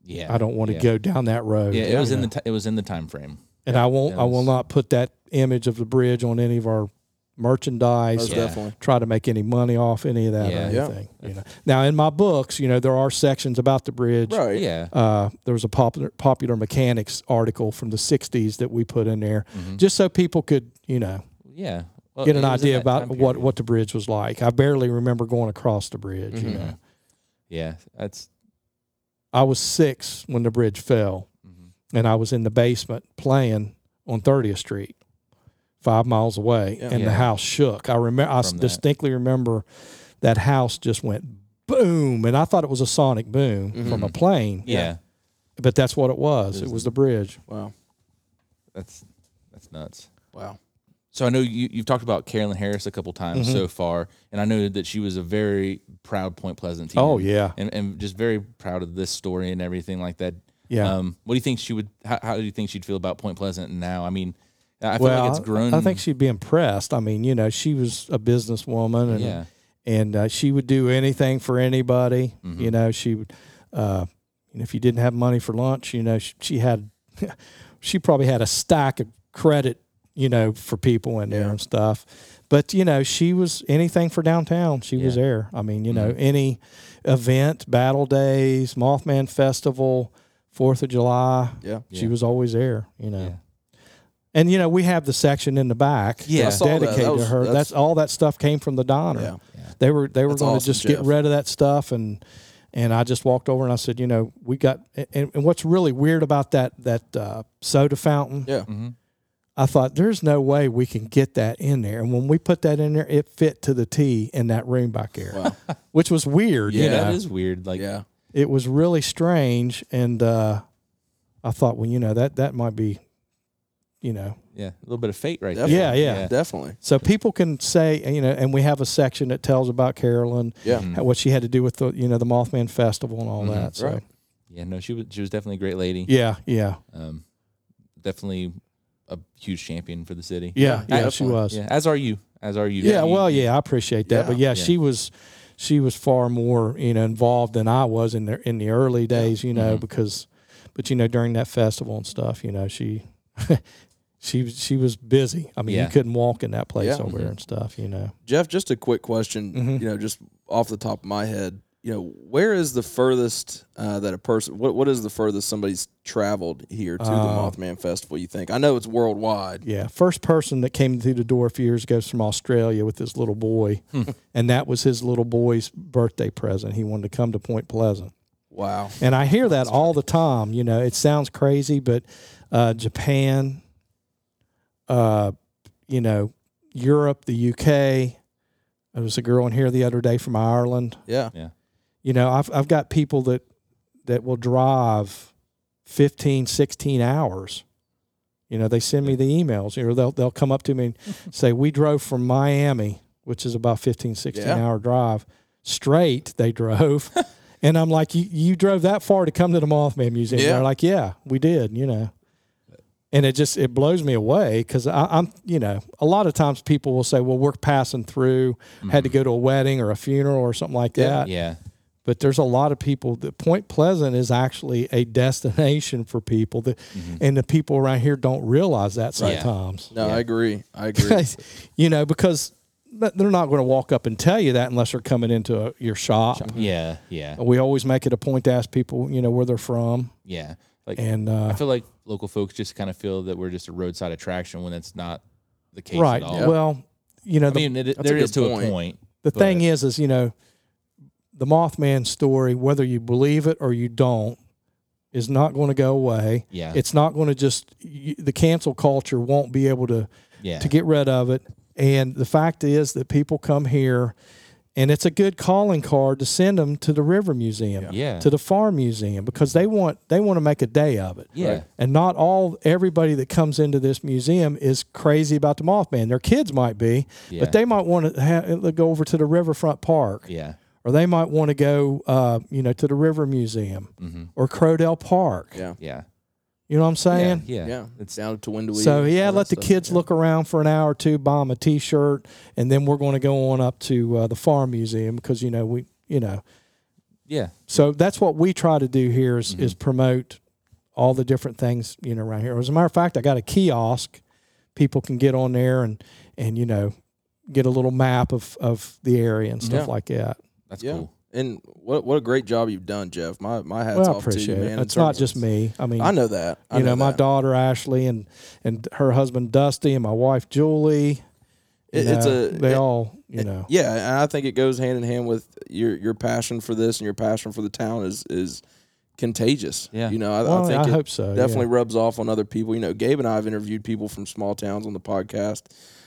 Yeah. I don't want to yeah. go down that road. Yeah, it was you in the ti it was in the time frame. and I won't. it I will not put that image of the bridge on any of our merchandise. Yeah. definitely. Try to make any money off any of that Yeah. or Yeah. anything. You know. Now in my books, you know, there are sections about the bridge. Right. Yeah. Uh, there was a popular popular mechanics article from the '60s that we put in there, Mhm. just so people could, you know, Yeah. Well, get an it was in idea about what what the bridge was like. I barely remember going across the bridge. You Mhm. know, Yeah. That's. I was six when the bridge fell, mhm. and I was in the basement playing on 30th Street, five miles away, Yeah. and the house shook. I remember, I From that. distinctly remember that house just went boom, and I thought it was a sonic boom from a Mhm. plane. Yeah. but that's what it was. It It was was the- the bridge. Wow. That's that's nuts. Wow. So I know you, you've talked about Carolyn Harris a couple times Mhm. so far, and I know that she was a very proud Point Pleasant team. Oh yeah, and, and just very proud of this story and everything like that. yeah. Um, what do you think she would? How, how do you think she'd feel about Point Pleasant now? I mean, I feel well, like it's grown. I think she'd be impressed. I mean, you know, she was a businesswoman, and yeah, and uh, she would do anything for anybody. Mhm. You know, she would. Uh, if you didn't have money for lunch, you know, she, she had, she probably had a stack of credit, you know, for people in there Yeah. and stuff. But you know, she was anything for downtown. She was there. I mean, you know, Mhm. any event, battle days, Mothman Festival, Fourth of July. Yeah. She Yeah. was always there. You know. Yeah. And you know, we have the section in the back Yeah. I that's saw that. That dedicated was- to her. that's- That's, all that stuff came from the Donner. Yeah. They were they were That's going awesome, to just Jeff. get rid of that stuff and and I just walked over and I said, you know, we got and, and what's really weird about that that uh, soda fountain, Yeah. hmm I thought there's no way we can get that in there. And when we put that in there, it fit to the T in that room back there, Wow. which was weird. yeah, you know? that is weird. Like, yeah. it was really strange. And uh, I thought, well, you know, that that might be, you know, yeah, a little bit of fate right Definitely. there. Yeah, yeah. Definitely. So people can say, you know, and we have a section that tells about Carolyn, Yeah. Mhm. how- what she had to do with the, you know, the Mothman Festival and all Mhm. that. So Right. Yeah, no, she was she was definitely a great lady. yeah, yeah, Um, definitely a huge champion for the city. yeah, Yeah, yeah, she definitely. was. Yeah, as are you. As are you. Yeah, You- well, yeah, I appreciate that, Yeah, but yeah, yeah. she was, she was far more, you know, involved than I was in the in the early days, you know, Mhm. because, but you know, during that festival and stuff, you know, she. She was she was busy. I mean, Yeah. you couldn't walk in that place Yeah. over there Mhm. and stuff. You know, Jeff, just a quick question, Mhm. you know, just off the top of my head, you know, where is the furthest uh, that a person, what, what is the furthest somebody's traveled here to the Uh, Mothman Festival, you think? I know it's worldwide. Yeah, first person that came through the door a few years ago was from Australia with his little boy, and that was his little boy's birthday present. He wanted to come to Point Pleasant, Wow. and I hear that all the time. You know, it sounds crazy, but uh, Japan, uh, you know, Europe, the UK. There was a girl in here the other day from Ireland. Yeah, yeah. You know, I've I've got people that that will drive 15, 16 hours. You know, they send me the emails, or you know, they'll they'll come up to me and say, "We drove from Miami, which is about 15, 16 Yeah. hour drive, straight. They drove." and I'm like, you, "You drove that far to come to the Mothman Museum?" Yeah. They're like, "Yeah, we did." You know, and it just it blows me away because I'm you know a lot of times people will say, "Well, we're passing through, had to mm. go to a wedding or a funeral or something like Yeah. that." Yeah. But there's a lot of people that Point Pleasant is actually a destination for people that Mhm. and the people around here don't realize that Right. sometimes. No, Yeah. I agree. I agree. you know, because they're not going to walk up and tell you that unless they're coming into a, your shop. Yeah. Yeah. We always make it a point to ask people, you know, where they're from. Yeah. Like And I uh, feel like local folks just kind of feel that we're just a roadside attraction when that's not the case right. at all. Well, you know, I the, mean, it, there is good to point. a point. the thing is, is you know, the Mothman story, whether you believe it or you don't, is not going to go away. Yeah. It's not going to just you, the cancel culture won't be able to yeah. to get rid of it. And the fact is that people come here, and it's a good calling card to send them to the River Museum, Yeah. to the Farm Museum, because they want they want to make a day of it. yeah. Right. And not all everybody that comes into this museum is crazy about the Mothman. Their kids might be, Yeah. but they might want to ha- go over to the Riverfront Park, Yeah. Or they might want to go, uh, you know, to the River Museum Mm-hmm. or Krodel Park. Yeah. Yeah. You know what I'm saying? Yeah. Yeah. It's down to Windowy. So yeah, let the stuff. kids Yeah. look around for an hour or two, buy them a T-shirt, and then we're going to go on up to uh, the farm museum because you know we, you know, yeah. so that's what we try to do here is, Mm-hmm. is promote all the different things you know around here. As a matter of fact, I got a kiosk. People can get on there and and you know get a little map of of the area and stuff Yeah. like that. That's Yeah. cool. And what what a great job you've done, Jeff. My my hats Well, I off to you, man. it. It's not just me. I mean, I know that. I you know, my that. daughter Ashley and and her husband Dusty and my wife Julie. you It- it's a- they it- all you know. Yeah, and I think it goes hand in hand with your your passion for this and your passion for the town is is contagious. Yeah. you know, I, Well, I think I it hope so, Definitely yeah. rubs off on other people. You know, Gabe and I have interviewed people from small towns on the podcast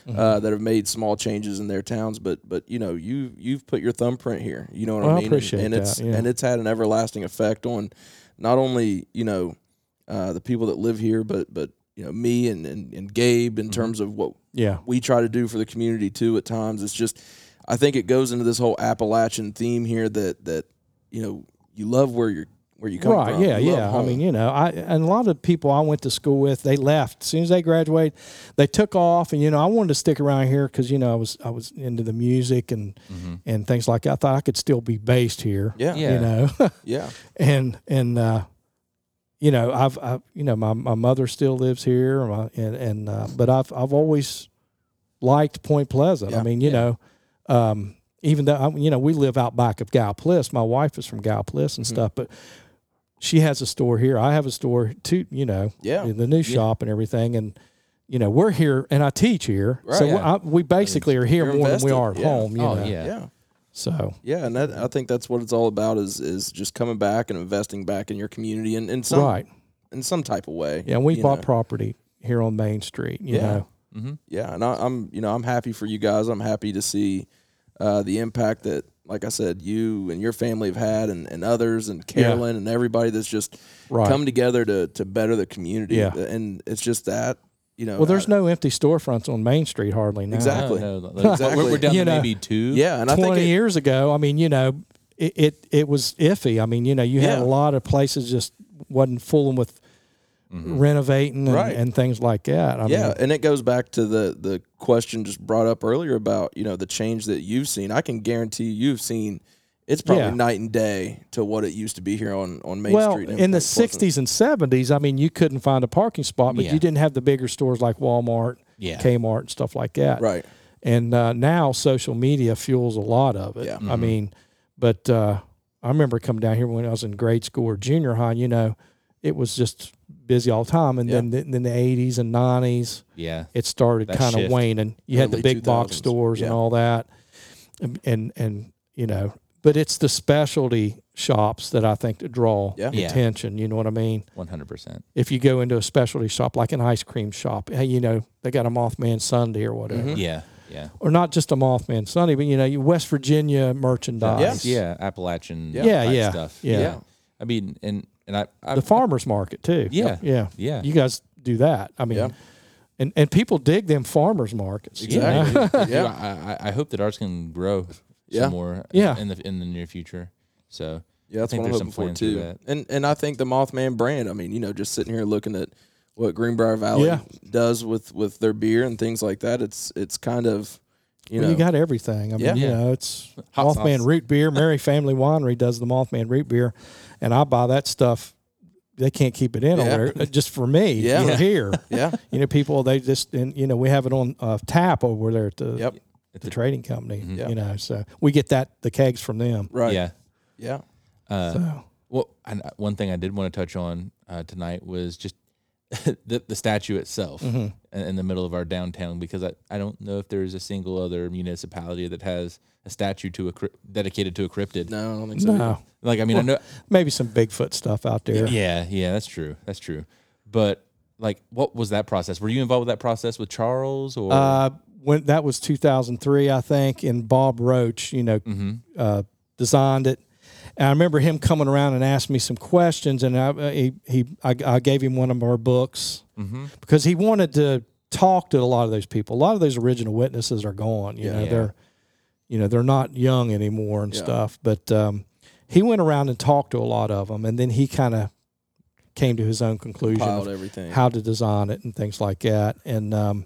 Mm-hmm. uh, that have made small changes in their towns, but but you know, you you've put your thumbprint here. You know what Well, I I mean? And- appreciate and, it's that, yeah. and it's had an everlasting effect on not only you know uh, the people that live here, but but you know me and and, and Gabe Mm-hmm. in terms of what Yeah. we try to do for the community too at times it's just i think it goes into this whole appalachian theme here that that you know you love where you're where you come right from. yeah You love yeah. I mean you know i and a lot of people i went to school with they left. As soon as they graduated they took off. And you know i wanted to stick around here because you know i was i was into the music and and things like that. I thought i could still be based here yeah. Yeah. you know. Yeah. And and uh you know i've i you know my, my mother still lives here my, and and uh, but i've i've always liked point pleasant. I mean you know um even though you know we live out back of Gallipolis, my wife is from Gallipolis and stuff, but she has a store here. I have a store too, you know, Yeah. in the new shop and everything. And you know, we're here, and I teach here, so Right. we- I, we basically are here You're more than we are at Yeah. home. You Oh, know? yeah. yeah So yeah and that, i think that's what it's all about is is just coming back and investing back in your community in, in some right, in some type of way yeah. And we bought know. property here on Main Street. You Yeah. know, Mm-hmm. yeah and I, i'm you know i'm happy for you guys i'm happy to see uh, the impact that like i said you and your family have had and, and others and Yeah. carolyn and everybody that's just Right. come together to to better the community Yeah. and it's just that you know well, there's I- no empty storefronts on Main Street hardly now. Exactly. No, no, Exactly. We're, we're down You to know, maybe two. yeah and i think Twenty it, years ago, I mean, you know, it, it it was iffy. I mean, you know, you had a lot of places just wasn't fooling with renovating and, Right. and things like that. I yeah mean, and it goes back to the the question just brought up earlier about you know the change that you've seen i can guarantee you've seen it's probably Yeah. night and day to what it used to be here on on main well, street Well, in the Pleasant. '60s and '70s, I mean, you couldn't find a parking spot, but Yeah. you didn't have the bigger stores like Walmart, Yeah. Kmart, and stuff like that. right And uh, now social media fuels a lot of it. Yeah. I mean, but uh, I remember coming down here when I was in grade school or junior high. You know, it was just busy all the time, and Yeah. then then the '80s and '90s, Yeah. it started kind of waning. You had the big box 2000s. stores and all that, and, and and you know, but it's the specialty shops that I think that draw Yeah. Yeah. attention. You know what I mean? One hundred percent. If you go into a specialty shop like an ice cream shop, hey, you know they got a Mothman sundae or whatever, Mm-hmm. Yeah. Yeah. or not just a Mothman sundae, but you know, you West Virginia merchandise. Yeah. Appalachian. Yeah, yeah, Stuff. yeah. I mean, and and I, I the farmers market too. Yeah. yeah, Yeah. You guys do that. I mean, Yeah. and and people dig them farmers markets. you know? Yeah. Yeah. I, I I hope that ours can grow Yeah. more. Yeah. In the in the near future. So Yeah, that's think what I'm there's hoping some for plans for too. that. And and I think the Mothman brand. I mean, you know, just sitting here looking at what Greenbrier Valley Yeah. does with with their beer and things like that. It's it's kind of you Well, know you got everything. I mean, Yeah. you Yeah. know, it's Hot Mothman sauce. root beer. Mary Family Winery does the Mothman root beer, and I buy that stuff. They can't keep it in Yeah. over there, just for me. Yeah. for Yeah. here. yeah You know, people they just and you know we have it on uh, tap over there at the yep at the trading company. Yeah. You know, so we get that the kegs from them. right yeah. yeah Uh, So Well, and uh, one thing I did want to touch on uh, tonight was just the, the statue itself Mm-hmm. in, in the middle of our downtown because I, I don't know if there's a single other municipality that has a statue to a cryp- dedicated to a cryptid. No, I don't think so. No, Like I mean I know maybe some Bigfoot stuff out there. yeah yeah that's true that's true but like what was that process were you involved with that process with Charles or Uh, when that was 2003, I think, and Bob Roach, you know, uh, designed it. And I remember him coming around and asking me some questions, and I, uh, he, he I, I gave him one of our books because he wanted to talk to a lot of those people. A lot of those original witnesses are gone. You know, Yeah. they're you know they're not young anymore and Yeah. stuff. But um, he went around and talked to a lot of them, and then he kind of came to his own conclusion of everything. how to design it and things like that. And um,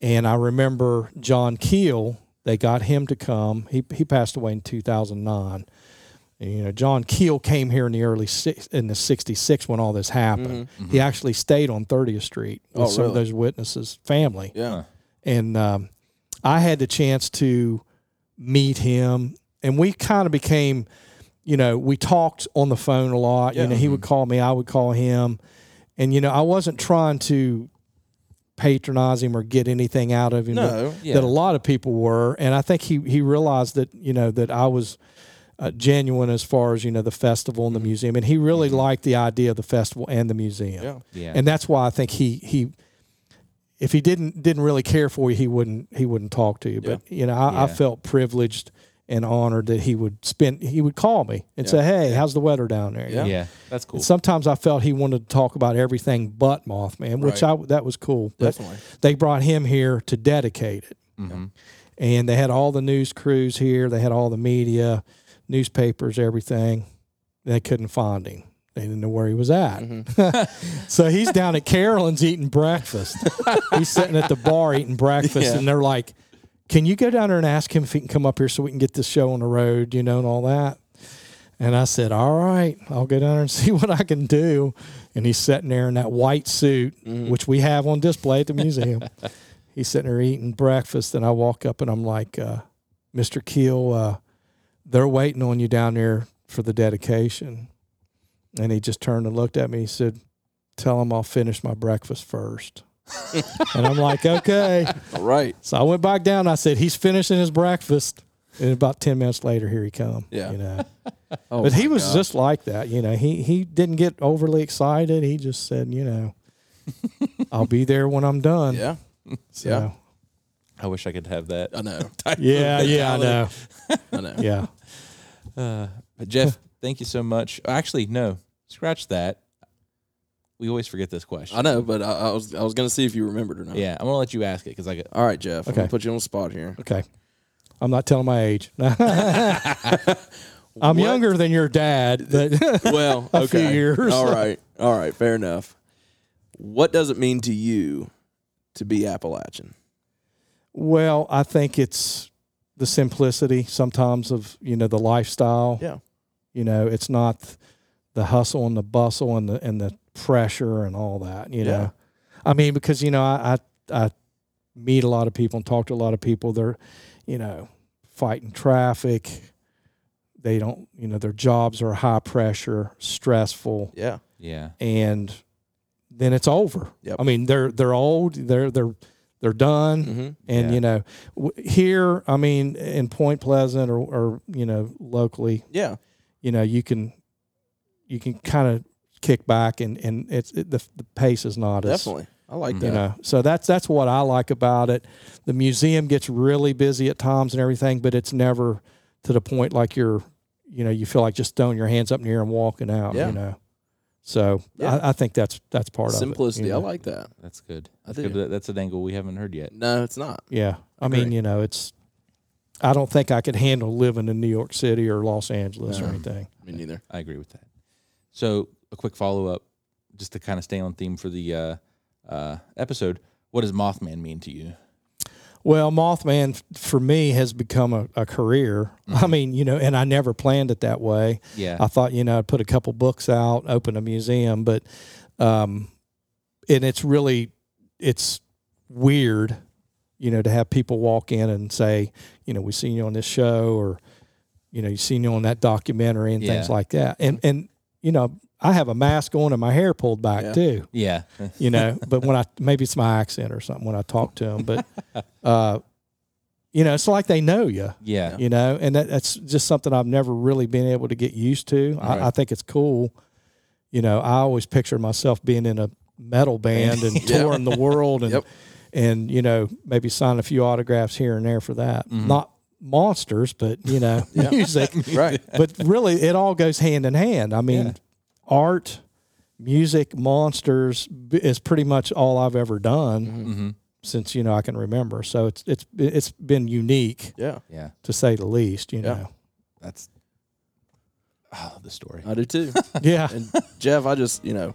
and I remember John Keel. They got him to come. He he passed away in two thousand nine. You know, John Keel came here in the early six, in the '66 when all this happened. He actually stayed on 30th Street with Mm-hmm. Oh, some of those witnesses' family, yeah. and um, I had the chance to meet him, and we kind of became, you know, we talked on the phone a lot. You Yeah. know, he would mm-hmm. call me, I would call him, and you know, I wasn't trying to patronize him or get anything out of him that- No. Yeah. that a lot of people were, and I think he he realized that you know that I was. Uh, genuine as far as you know the festival and the mm-hmm. museum and he really mm-hmm. liked the idea of the festival and the museum Yeah. yeah and that's why I think he he if he didn't didn't really care for you, he wouldn't he wouldn't talk to you. But you know, I, I felt privileged and honored that he would spend he would call me and say, "Hey, how's the weather down there?" Yeah. yeah that's cool And sometimes I felt he wanted to talk about everything but Mothman, which I that was cool. But Definitely. they brought him here to dedicate it, mm-hmm. and they had all the news crews here. They had all the media, newspapers, everything. They couldn't find him. They didn't know where he was at. so he's down at Carolyn's eating breakfast. he's sitting at the bar eating breakfast, Yeah. and they're like, "Can you go down there and ask him if he can come up here so we can get this show on the road?" You know, and all that. And I said, "All right, I'll go down there and see what I can do." And he's sitting there in that white suit, which we have on display at the museum. he's sitting there eating breakfast, and I walk up and I'm like, uh, "Mr. Keel, uh, they're waiting on you down there for the dedication." And he just turned and looked at me. He said, "Tell him I'll finish my breakfast first. and I'm like, "Okay." All right. So I went back down. I said, "He's finishing his breakfast." And about ten minutes later, here he come. Yeah. you know. Oh But he was gosh. just like that, you know. He he didn't get overly excited. He just said, you know, I'll be there when I'm done. Yeah. So, yeah. I wish I could have that I know. yeah, yeah, I know. I know. Yeah. Uh, but Jeff, thank you so much. Actually, no, scratch that. We always forget this question. I know, but I, I was I was gonna see if you remembered or not. Yeah, I'm gonna let you ask it because I got. All right, Jeff. I'm Okay. gonna put you on the spot here. Okay. I'm not telling my age. I'm What- younger than your dad, but Well, A okay. few years. All right. All right. Fair enough. What does it mean to you to be Appalachian? well, I think it's the simplicity sometimes of, you know, the lifestyle. Yeah. You know, it's not the hustle and the bustle and the and the pressure and all that. You Yeah. know, I mean, because you know, I, I I meet a lot of people and talk to a lot of people. They're, you know, fighting traffic. They don't, you know, their jobs are high pressure, stressful, Yeah. Yeah, and then it's over. Yep. I mean, they're they're old. They're they're they're done. Mm-hmm. And Yeah. you know, w- here, I mean, in Point Pleasant or, or you know, locally, Yeah. You know, you can you can kind of kick back and and it's it, the the pace is not as Definitely. I like that. you know. So that's that's what I like about it. The museum gets really busy at times and everything, but it's never to the point like you're, you know, you feel like just throwing your hands up in the air and walking out. Yeah. You know. So Yeah. I, I think that's that's part Simplicity. of it. you I like that. that's good. I That's, do. good. That's an angle we haven't heard yet. No, it's not. Yeah. I mean, you know, it's I don't think I could handle living in New York City or Los Angeles or anything. Me neither. I agree with that. So, a quick follow up, just to kind of stay on theme for the uh, uh, episode. What does Mothman mean to you? Well, Mothman for me has become a, a career. I mean, you know, and I never planned it that way. Yeah, I thought, you know, I'd put a couple books out, open a museum, but um and it's really it's weird, you know, to have people walk in and say, you know, we've seen you on this show or you know, you've seen you on that documentary and things like that. And and you know, I have a mask on and my hair pulled back Yeah. too. Yeah. You know, but when I maybe it's my accent or something when I talk to them, but uh, you know, it's like they know you. Yeah. You know, and that, that's just something I've never really been able to get used to. Right. I, I think it's cool. You know, I always picture myself being in a metal band and Yeah. touring the world and Yep. And you know maybe sign a few autographs here and there for that. Mm-hmm. Not monsters, but you know, music. Right. But really, it all goes hand in hand. I mean, Yeah. art, music, monsters is pretty much all I've ever done Mm-hmm. since you know I can remember. So it's it's it's been unique Yeah. Yeah. to say the least. You Yeah. know, That's oh the story. I do too. yeah. and Jeff, I just you know,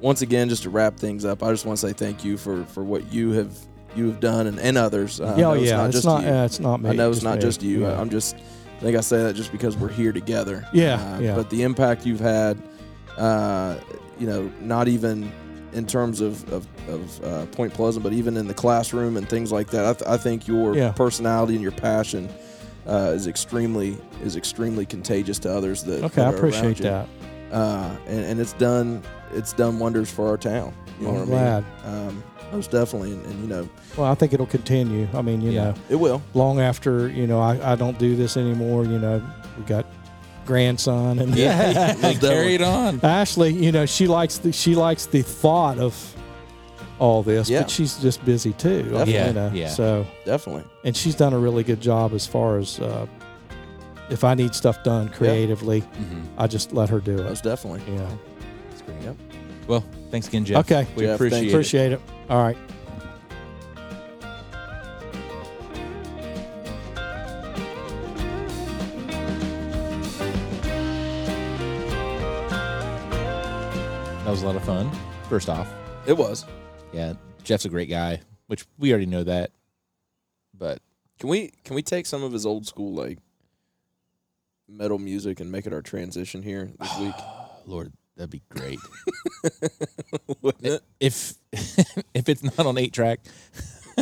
once again, just to wrap things up, I just want to say thank you for for what you have you have done and, and others. Uh, yeah, oh, not It's just not. you. uh, it's not me. I know it's not me. just you. Yeah. I'm just. I think I say that just because we're here together. Yeah, Uh, yeah. But the impact you've had, uh, you know, not even in terms of of, of uh, Point Pleasant, but even in the classroom and things like that. I, th- I think your Yeah. personality and your passion uh, is extremely is extremely contagious to others. That okay, that I appreciate that. Uh, and, and it's done it's done wonders for our town. You know I'm what glad. I mean? Um, most definitely, and, and you know, Well, I think it'll continue. I mean, you Yeah. know, it will. long after you know I, I don't do this anymore. You know, we got grandson and Yeah. Most Carry it on. Ashley, you know, she likes the she likes the thought of all this, Yeah. but she's just busy too. Definitely. Yeah, You know, yeah. So, Definitely. and she's done a really good job as far as uh, if I need stuff done creatively, Mm-hmm. I just let her do it. Most definitely. Yeah. That's great. Yep. Well, thanks again, Jeff. Okay. We Jeff, appreciate thank it. Appreciate it. All right. That was a lot of fun. First off, It was. yeah, Jeff's a great guy, which we already know that. But Can we can we take some of his old school like metal music and make it our transition here this week? Lord, that'd be great. Wouldn't if if it's not on eight track,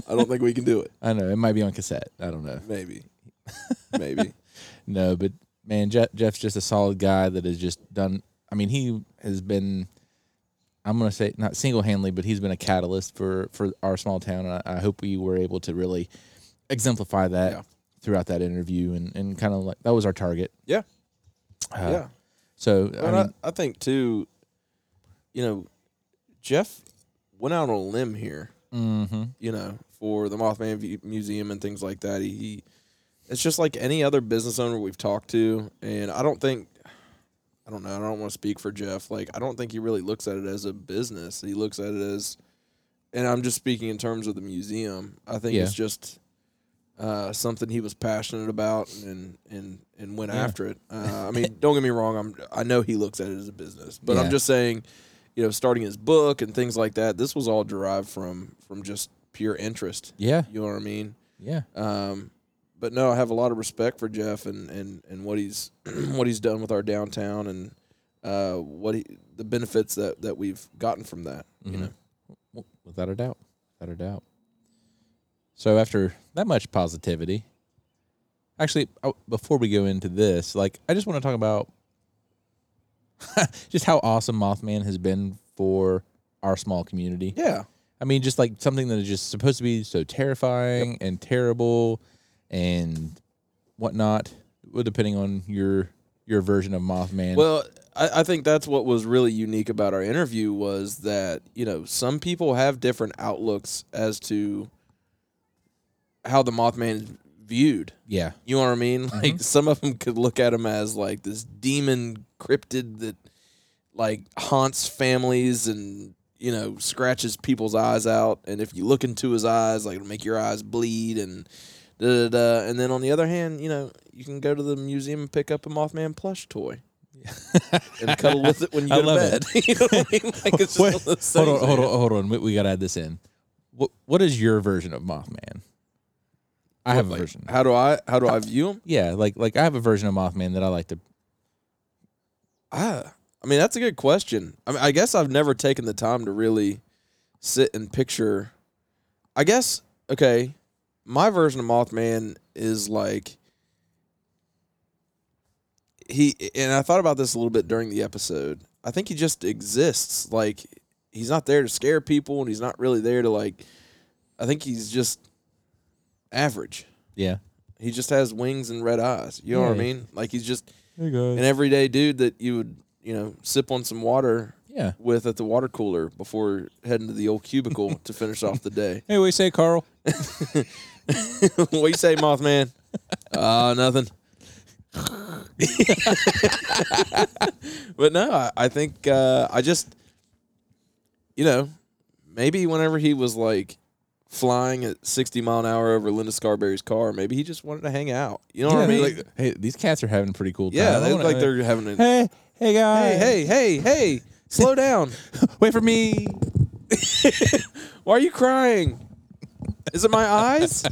I don't think we can do it. I know. It might be on cassette. I don't know. Maybe. Maybe. No, but man, Jeff, Jeff's just a solid guy that has just done. I mean, he has been. I'm gonna say not single handedly, but he's been a catalyst for for our small town, and I, I hope we were able to really exemplify that Yeah. Throughout that interview, and and kind of like that was our target. Yeah. Uh, yeah. So I I, mean, I think too, you know, Jeff went out on a limb here, hmm you know, for the Mothman Museum and things like that. He, he it's just like any other business owner we've talked to, and I don't think I don't know, I don't want to speak for Jeff. Like I don't think he really looks at it as a business. He looks at it as and I'm just speaking in terms of the museum. I think Yeah. it's just uh, something he was passionate about and and and went Yeah. after it. Uh, I mean, don't get me wrong. I'm I know he looks at it as a business, but Yeah. I'm just saying, you know, starting his book and things like that. This was all derived from from just pure interest. yeah, You know what I mean? yeah, Um, but no, I have a lot of respect for Jeff and and and what he's what he's done with our downtown and uh, what he the benefits that that we've gotten from that. You Mhm. know, without a doubt, without a doubt. So after that much positivity, actually, uh, before we go into this, like I just want to talk about just how awesome Mothman has been for our small community. yeah, I mean, just like something that is just supposed to be so terrifying and terrible and whatnot. Well, depending on your your version of Mothman. Well, I, I think that's what was really unique about our interview was that you know some people have different outlooks as to how the Mothman viewed. yeah, You know what I mean? Like mm-hmm. some of them could look at him as like this demon cryptid that like haunts families and you know scratches people's eyes out. And if you look into his eyes, like it'll make your eyes bleed and da da da. And then on the other hand, you know you can go to the museum and pick up a Mothman plush toy. and cuddle with it when you I go to love bed. you know what I mean? Like it's just Wait, one of those hold on, hold on, hold on. We, we got to add this in. What What is your version of Mothman? I have a Like, version. How do I how do I view him? Yeah, like like I have a version of Mothman that I like to. I, I mean, that's a good question. I mean, I guess I've never taken the time to really sit and picture. I guess okay, my version of Mothman is like he, and I thought about this a little bit during the episode. I think he just exists. Like he's not there to scare people, and he's not really there to like. I think he's just average. Yeah. He just has wings and red eyes. You know what I mean? Like he's just Hey guys. an everyday dude that you would you know sip on some water Yeah. with at the water cooler before heading to the old cubicle to finish off the day. Hey, what do you say, Carl? what you say, Mothman? Uh, nothing. but no, I, I think uh, I just, you know, maybe whenever he was like flying at 60 mile an hour over Linda Scarberry's car, maybe he just wanted to hang out. You know what I mean? Like, hey, these cats are having a pretty cool time. yeah, they look like they're having a. Hey, hey guys. Hey, hey, hey, hey! Slow down. wait for me. Why are you crying? Is it my eyes?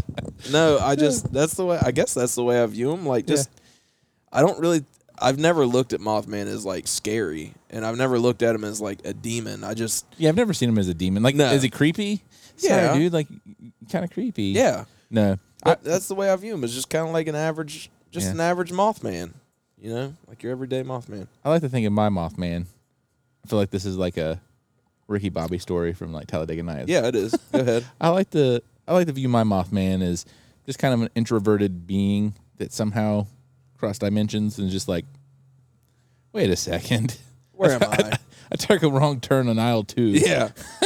no, I just that's the way I guess that's the way I view him. Like just I don't really I've never looked at Mothman as like scary and I've never looked at him as like a demon. I just Yeah, I've never seen him as a demon. Like, No. is he creepy? Yeah. Sorry, dude. Like, kind of creepy. yeah. No. But that's the way I view him. It's just kind of like an average just Yeah. an average Mothman. You know? Like your everyday Mothman. I like to think of my Mothman. I feel like this is like a Ricky Bobby story from like Talladega Nights. Yeah, it is. Go ahead. I like to I like to view my Mothman as just kind of an introverted being that somehow cross dimensions and just like, wait a second, Where am I? I took a wrong turn on aisle two. Yeah.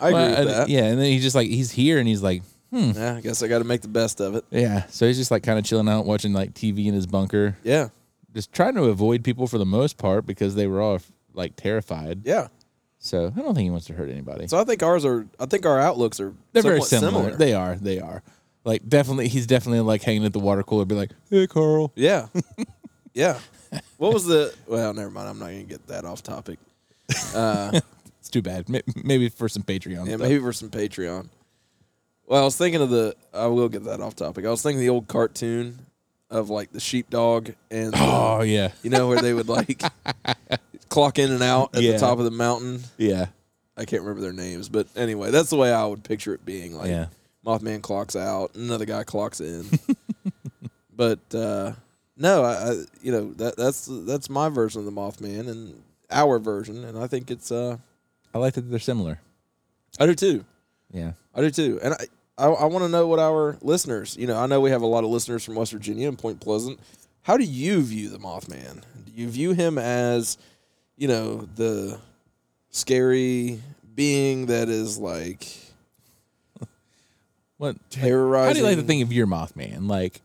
I agree Well, with I- that. Yeah, and then he's just like he's here and he's like, hmm. Yeah, I guess I got to make the best of it. yeah. So he's just like kind of chilling out, watching like TV in his bunker, Yeah. just trying to avoid people for the most part because they were all like terrified. Yeah. So I don't think he wants to hurt anybody. So I think ours are I think our outlooks are They're very somewhat similar. They are. They are. Like definitely, he's definitely like hanging at the water cooler, be like, "Hey, Carl." Yeah. yeah. What was the? Well, never mind. I'm not gonna get that off topic. Uh, It's too bad. Maybe for some Patreon. yeah, stuff. maybe for some Patreon. Well, I was thinking of the. I will get that off topic. I was thinking the old cartoon of like the sheepdog and the- Oh yeah, you know where they would like clock in and out at Yeah. the top of the mountain. yeah, I can't remember their names, but anyway, that's the way I would picture it being. Like yeah. Mothman clocks out, another guy clocks in. but uh, no, I, I you know that that's that's my version of the Mothman and our version, and I think it's uh I like that they're similar. I do too. Yeah. I do too, and I I, I want to know what our listeners. You know, I know we have a lot of listeners from West Virginia and Point Pleasant. How do you view the Mothman? Do you view him as, you know, the scary being that is like What? terrorizing? How do you like to think of your Mothman? Like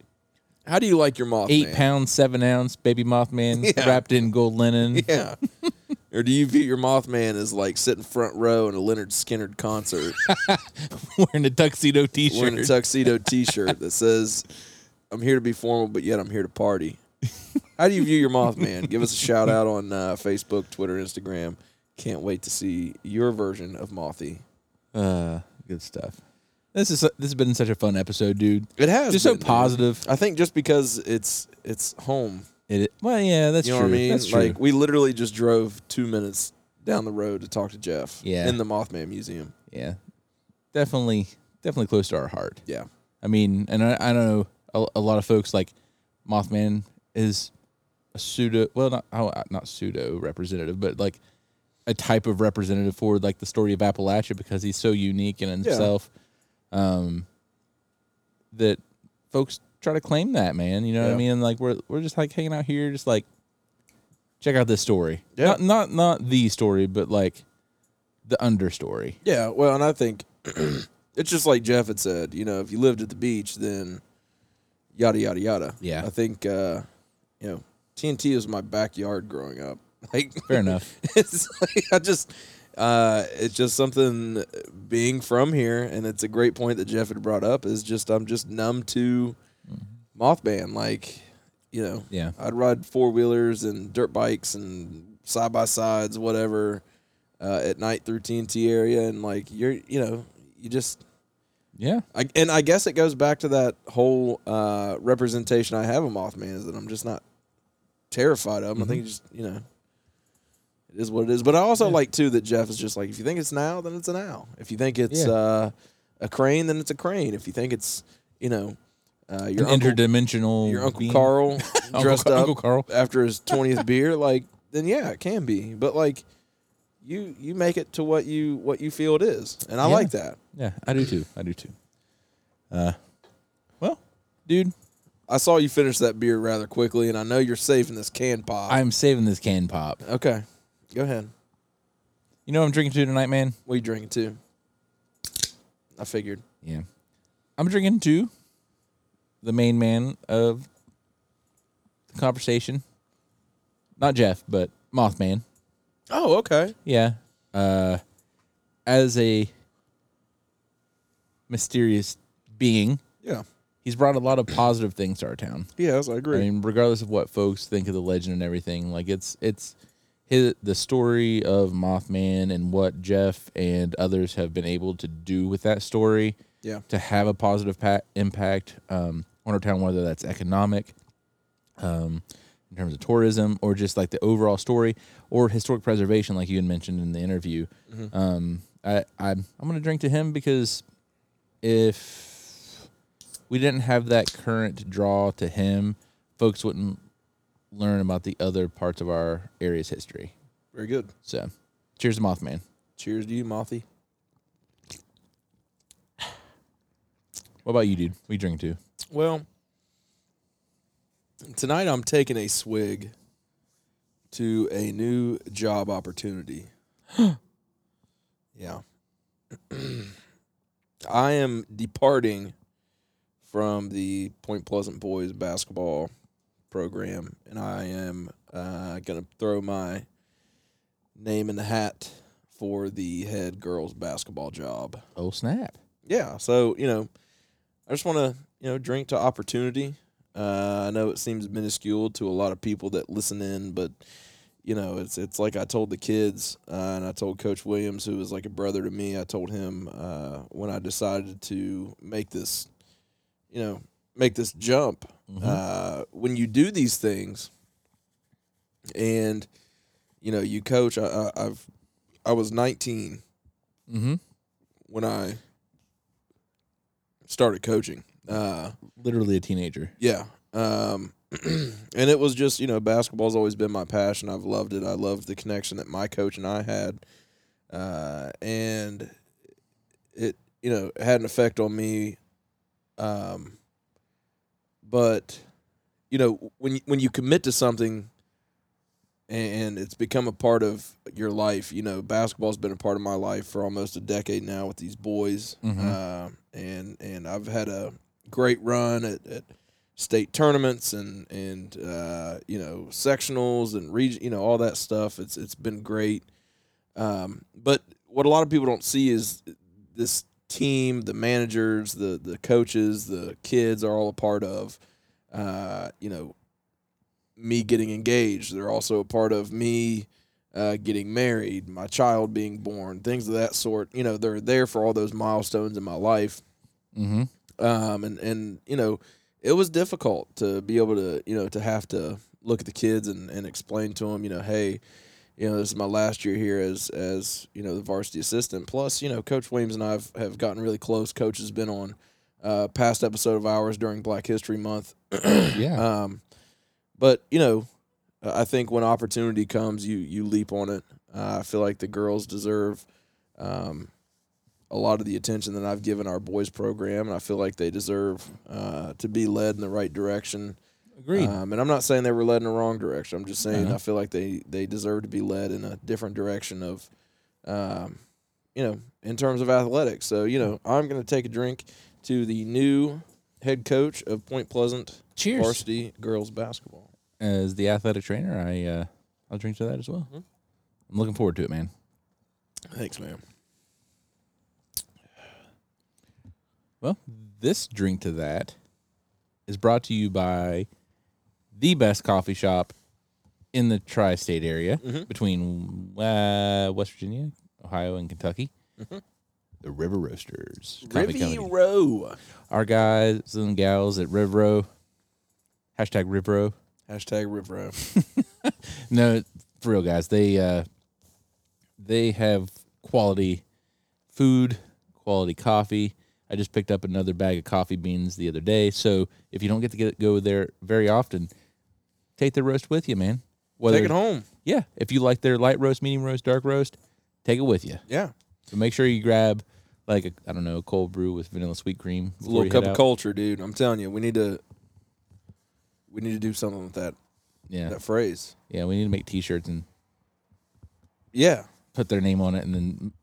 How do you like your moth? eight pound, seven ounce baby Mothman Yeah. wrapped in gold linen. Yeah. or do you view your Mothman as like sitting front row in a Lynyrd Skynyrd concert wearing a tuxedo T-shirt. wearing a tuxedo T-shirt that says, "I'm here to be formal, but yet I'm here to party"? How do you view your Mothman? Give us a shout out on uh, Facebook, Twitter, Instagram. Can't wait to see your version of Mothy. uh, good stuff. This is this has been such a fun episode, dude. It has Just so been, dude. positive. I think just because it's it's home. It, well, yeah, that's you know true. what I mean? That's true. Like we literally just drove two minutes down the road to talk to Jeff. Yeah. In the Mothman Museum. yeah, definitely, definitely close to our heart. Yeah. I mean, and I, I know a, a lot of folks like Mothman is a pseudo, well, not oh, uh, not pseudo representative, but like a type of representative for like the story of Appalachia because he's so unique in himself. Um, that folks try to claim that man, you know what I mean? Like we're we're just like hanging out here, just like check out this story. Yeah. Not not not the story, but like the understory. Yeah, well, and I think it's just like Jeff had said. You know, if you lived at the beach, then yada yada yada. Yeah. I think uh, you know TNT was my backyard growing up. Like, Fair enough. it's like I just uh, it's just something being from here, and it's a great point that Jeff had brought up. Is just I'm just numb to Mothman. Like, you know, Yeah. I'd ride four wheelers and dirt bikes and side by sides, whatever, uh, at night through TNT area, and like you're, you know, you just, Yeah. I, and I guess it goes back to that whole uh, representation I have of Mothman is that I'm just not terrified of him. I think just, you know, it is what it is. But I also like too that Jeff is just like, if you think it's now, then it's a now. If you think it's Yeah. uh, a crane, then it's a crane. If you think it's, you know, uh, your uncle, interdimensional your uncle being. Carl dressed Car- up Uncle Carl. after his twentieth beer, like then yeah, it can be. But like you you make it to what you what you feel it is. And I Yeah. like that. Yeah, I do too. I do too. Uh, well, dude, I saw you finish that beer rather quickly and I know you're saving this can pop. I'm saving this can pop. okay. Go ahead. You know what I'm drinking to tonight, man? What are you drinking too? I figured. Yeah. I'm drinking to the main man of the conversation. Not Jeff, but Mothman. Oh, okay. Yeah. Uh as a mysterious being, Yeah. he's brought a lot of positive things to our town. Yes, I agree. I mean, regardless of what folks think of the legend and everything, like it's it's his the story of Mothman and what Jeff and others have been able to do with that story yeah. to have a positive pa- impact um, on our town, whether that's economic, um, in terms of tourism, or just like the overall story, or historic preservation, like you had mentioned in the interview. Um, I, I'm I'm gonna drink to him because if we didn't have that current draw to him, folks wouldn't learn about the other parts of our area's history. Very good. So, cheers, to Mothman. Cheers to you, Mothy. What about you, dude? What you drinking to? Well, tonight I'm taking a swig to a new job opportunity. yeah. I am departing from the Point Pleasant Boys basketball program, and I am uh, going to throw my name in the hat for the head girls basketball job. Oh snap! Yeah. So, you know, I just want to, you know, drink to opportunity. Uh, I know it seems minuscule to a lot of people that listen in, but you know, it's it's like I told the kids, uh, and I told Coach Williams, who was like a brother to me. I told him uh, when I decided to make this, you know, make this jump. Uh, when you do these things, and you know, you coach. I, I, I've I was 19 Mm-hmm. when I started coaching. Uh, Literally a teenager. yeah. Um, and it was just, you know, basketball's always been my passion. I've loved it. I loved the connection that my coach and I had. Uh, and it, you know, had an effect on me. Um, but, you know, when, you- when you commit to something and it's become a part of your life, you know, basketball's been a part of my life for almost a decade now with these boys. Mhm. Uh, and, and I've had a great run at, at state tournaments and and uh, you know sectionals and region, you know all that stuff. It's it's been great. Um, but what a lot of people don't see is this team, the managers, the the coaches, the kids are all a part of. Uh, you know, me getting engaged. They're also a part of me. Uh, getting married, my child being born, things of that sort. You know, they're there for all those milestones in my life Mm-hmm. um, and and you know it was difficult to be able to you know to have to look at the kids and, and explain to them you know hey you know this is my last year here as as you know the varsity assistant plus you know coach williams and i have, have gotten really close coach has been on uh, past episode of ours during black history month Yeah. um, but you know i think when opportunity comes you you leap on it uh, i feel like the girls deserve um, a lot of the attention that I've given our boys program, and I feel like they deserve uh, to be led in the right direction. Agreed. Um, and I'm not saying they were led in the wrong direction. I'm just saying Uh-huh. I feel like they they deserve to be led in a different direction of, um, you know, in terms of athletics. So you know, I'm going to take a drink to the new head coach of Point Pleasant Cheers. varsity girls basketball. As the athletic trainer, I uh, I'll drink to that as well. Mhm. I'm looking forward to it, man. Thanks, man. Well, this drink to that is brought to you by the best coffee shop in the tri-state area Mhm. between uh, West Virginia, Ohio, and Kentucky. The River Roasters. Coffee Rivy Row. Our guys and gals at Rivro. Hashtag Rivro. Hashtag Riv Row. No, for real, guys. They uh, they have quality food, quality coffee. I just picked up another bag of coffee beans the other day. So if you don't get to get go there very often, take the roast with you, man. Whether Take it home. yeah, if you like their light roast, medium roast, dark roast, take it with you. Yeah, So make sure you grab like a, I don't know, a cold brew with vanilla sweet cream. a little cup of culture, dude. I'm telling you, we need to we need to do something with that Yeah, that phrase. yeah. We need to make T-shirts and Yeah, put their name on it, and then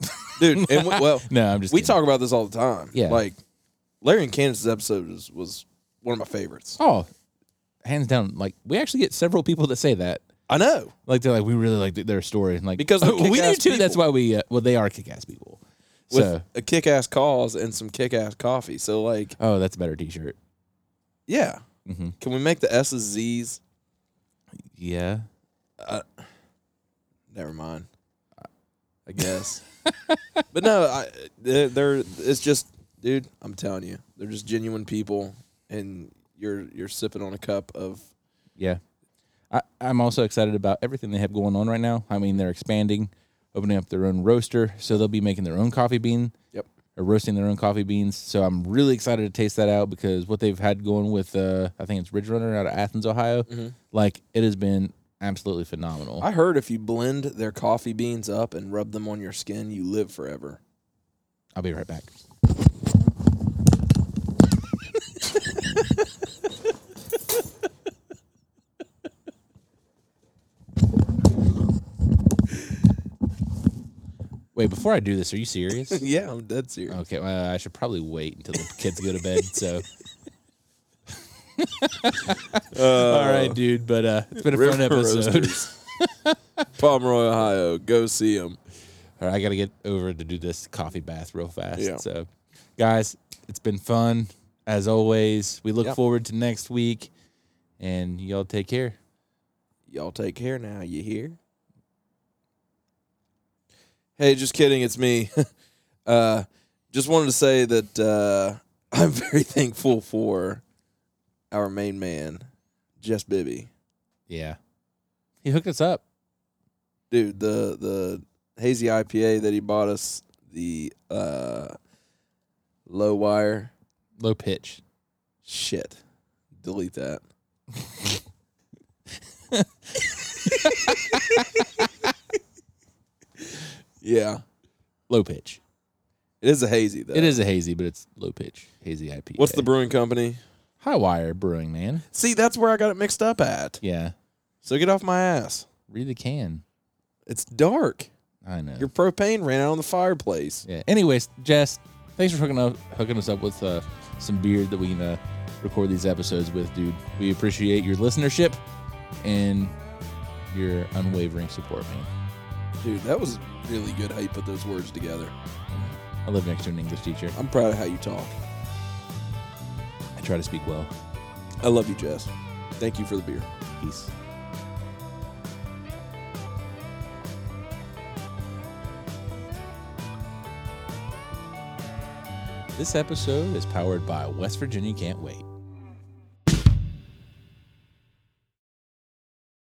dude. And we, well, no, I'm just we kidding. talk about this all the time. Yeah. like Larry and Candace's episode was, was one of my favorites. Oh, hands down. Like we actually get several people that say that. I know Like they're like we really like their story and like Because they're we do kick-ass too. That's why we uh, well they are kick ass people. with So a kick-ass cause and some kick-ass coffee. So like, oh, that's a better T-shirt. yeah, hmm can we make the S's Z's? Yeah. Uh, Never mind. I guess. but no, I, they're, they're it's just, dude. I'm telling you, they're just genuine people, and you're you're sipping on a cup of Yeah. I, I'm also excited about everything they have going on right now. I mean, they're expanding, opening up their own roaster, so they'll be making their own coffee bean. Yep. Or roasting their own coffee beans. So I'm really excited to taste that out because what they've had going with, uh, I think it's Ridge Runner out of Athens, Ohio, like it has been absolutely phenomenal. I heard if you blend their coffee beans up and rub them on your skin, you live forever. I'll be right back. Wait, before I do this, are you serious? yeah, I'm dead serious. Okay, well, I should probably wait until the kids go to bed. So, all right, dude. But uh, it's been a fun episode. Pomeroy, Ohio. Go see them. All right, I got to get over to do this coffee bath real fast. Yeah. So, guys, it's been fun as always. We look Yep. forward to next week, and y'all take care. Y'all take care now. You hear? Hey, just kidding. It's me. uh, just wanted to say that uh, I'm very thankful for our main man, Jess Bibby. Yeah, he hooked us up. Dude, the the hazy IPA that he bought us, the uh, low wire. Lo-Pitch. Shit. Delete that. yeah. Lo-Pitch. It is a hazy though. It is a hazy, but it's Lo-Pitch hazy IPA. What's the brewing company? Hi-Wire Brewing, man? See, that's where I got it mixed up at. Yeah, So get off my ass. read the can. It's dark. I know. Your propane ran out on the fireplace. Yeah. Anyways, Jess, thanks for hooking up hooking us up with uh, some beer that we can uh, record these episodes with, dude. We appreciate your listenership and your unwavering support, man. Dude, that was really good how you put those words together. I live next to an English teacher. I'm proud of how you talk. I try to speak well. I love you, Jess. Thank you for the beer. Peace. This episode is powered by West Virginia Can't Wait.